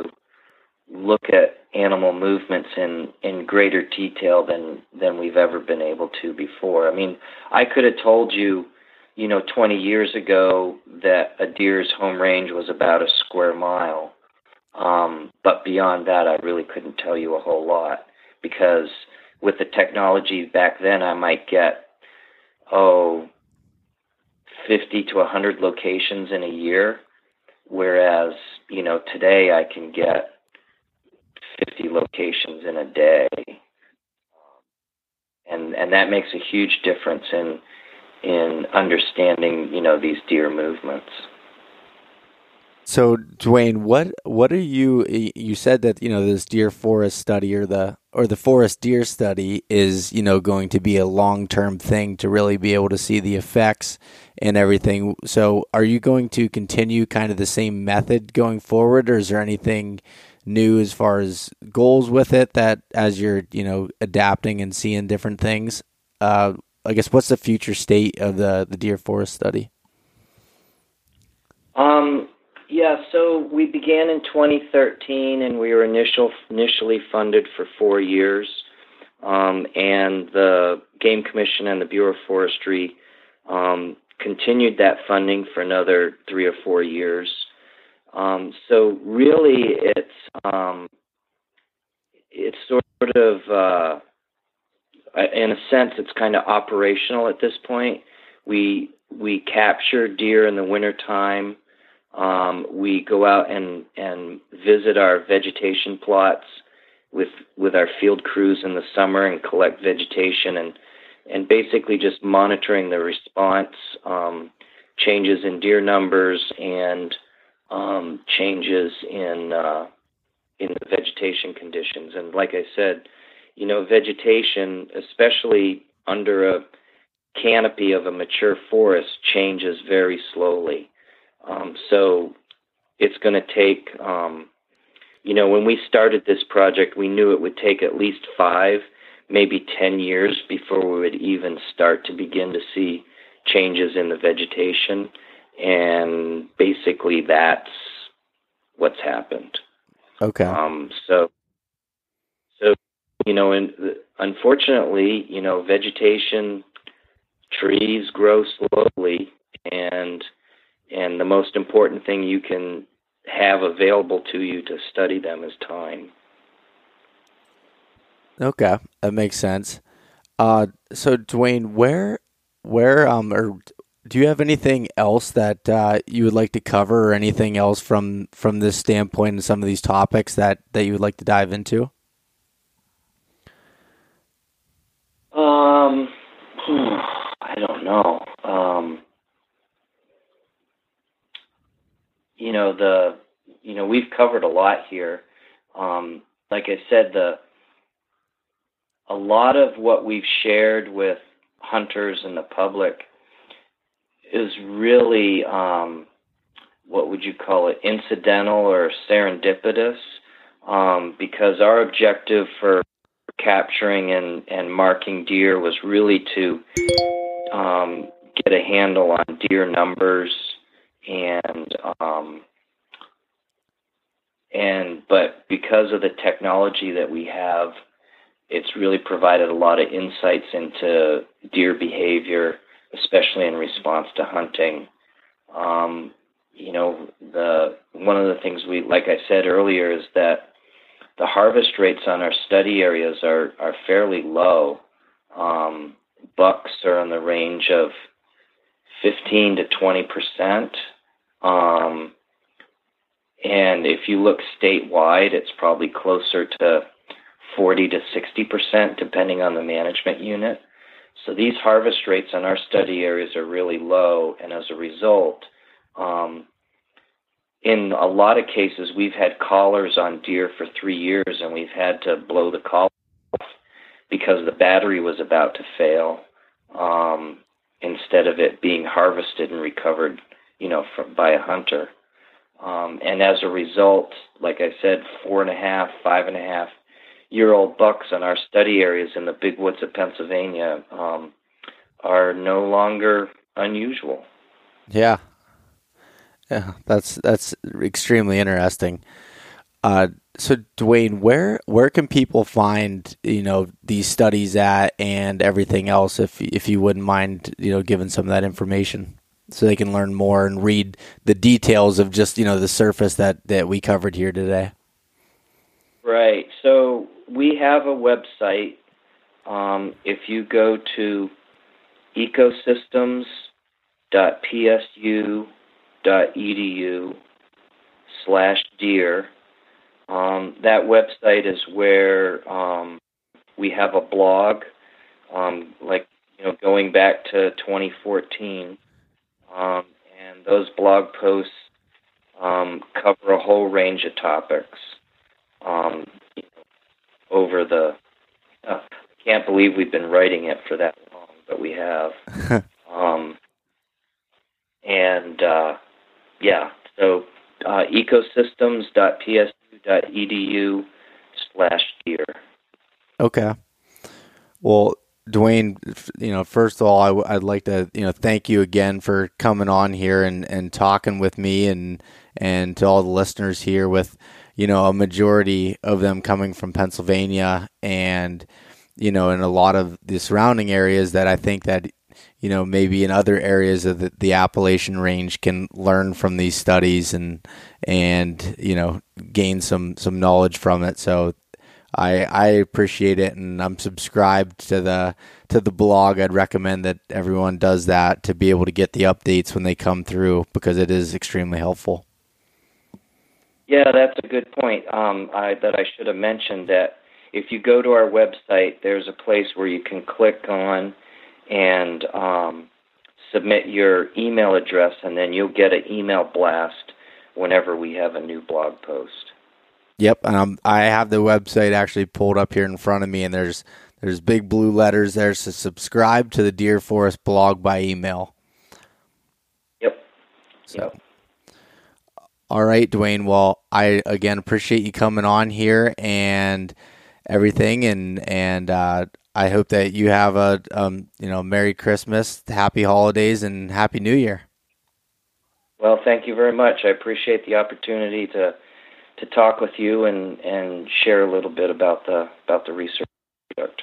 look at animal movements in in greater detail than than we've ever been able to before. I mean, I could have told you, you know, 20 years ago that a deer's home range was about a square mile. Um, but beyond that, I really couldn't tell you a whole lot because with the technology back then, I might get oh 50 to 100 locations in a year, whereas you know today I can get 50 locations in a day. And, and that makes a huge difference in, in understanding, you know, these deer movements. So, Duane, what what are you? You said that you know this deer forest study or the or the forest deer study is you know going to be a long term thing to really be able to see the effects and everything. So, are you going to continue kind of the same method going forward, or is there anything new as far as goals with it that as you're you know adapting and seeing different things uh, i guess what's the future state of the the deer forest study um Yeah, so we began in 2013, and we were initial initially funded for four years. Um, and the Game Commission and the Bureau of Forestry um, continued that funding for another three or four years. Um, so really, it's um, it's sort of uh, in a sense, it's kind of operational at this point. We we capture deer in the wintertime. Um, we go out and, and visit our vegetation plots with with our field crews in the summer and collect vegetation and and basically just monitoring the response, um, changes in deer numbers and um, changes in uh, in the vegetation conditions. And like I said, you know, vegetation, especially under a canopy of a mature forest, changes very slowly. Um, so it's going to take, um, you know, when we started this project, we knew it would take at least five, maybe 10 years before we would even start to begin to see changes in the vegetation. And basically, that's what's happened. Okay. Um, so, so you know, and unfortunately, you know, vegetation, trees grow slowly, and and the most important thing you can have available to you to study them is time. Okay, that makes sense. Uh, so Duane, where, where, um, or do you have anything else that uh, you would like to cover, or anything else from from this standpoint and some of these topics that that you would like to dive into? Um, I don't know. Um, you know the, you know we've covered a lot here. Um, like I said, the a lot of what we've shared with hunters and the public is really um, what would you call it incidental or serendipitous um, because our objective for capturing and, and marking deer was really to um, get a handle on deer numbers and um, and but because of the technology that we have it's really provided a lot of insights into deer behavior especially in response to hunting. Um, you know, the one of the things we, like I said earlier, is that the harvest rates on our study areas are are fairly low. Um, bucks are in the range of 15 to 20 percent. Um, and if you look statewide, it's probably closer to 40 to 60 percent, depending on the management unit. So these harvest rates on our study areas are really low, and as a result, um, in a lot of cases, we've had collars on deer for three years, and we've had to blow the collar off because the battery was about to fail. Um, instead of it being harvested and recovered, you know, from, by a hunter. Um, and as a result, like I said, four and a half, five and a half year old bucks in our study areas in the big woods of Pennsylvania um, are no longer unusual. Yeah. Yeah, that's that's extremely interesting. Uh, so Duane, where where can people find you know these studies at and everything else? If if you wouldn't mind, you know, giving some of that information so they can learn more and read the details of just you know the surface that that we covered here today. Right. So we have a website. Um, if you go to ecosystems.psu.edu slash deer, um, that website is where um, we have a blog, um, like you know, going back to 2014, um, and those blog posts um, cover a whole range of topics. Um, over the. Uh, I can't believe we've been writing it for that long, but we have. um, and uh, yeah, so uh, ecosystems.psu.edu slash deer. Okay. Well, Duane, you know, first of all, I, would like to, you know, thank you again for coming on here and, and talking with me and and to all the listeners here with you know a majority of them coming from Pennsylvania and you know in a lot of the surrounding areas that I think that you know maybe in other areas of the, the Appalachian range can learn from these studies and and you know gain some some knowledge from it so I I appreciate it and I'm subscribed to the to the blog. I'd recommend that everyone does that to be able to get the updates when they come through because it is extremely helpful. Yeah, that's a good point. Um, I, that I should have mentioned that if you go to our website, there's a place where you can click on and um, submit your email address, and then you'll get an email blast whenever we have a new blog post. Yep, and I'm, I have the website actually pulled up here in front of me, and there's there's big blue letters there. So subscribe to the Deer Forest blog by email. Yep. So. Yep. All right, Duane. Well, I again appreciate you coming on here and everything, and and uh, I hope that you have a um, you know Merry Christmas, Happy Holidays, and Happy New Year. Well, thank you very much. I appreciate the opportunity to to talk with you and, and share a little bit about the about the research product.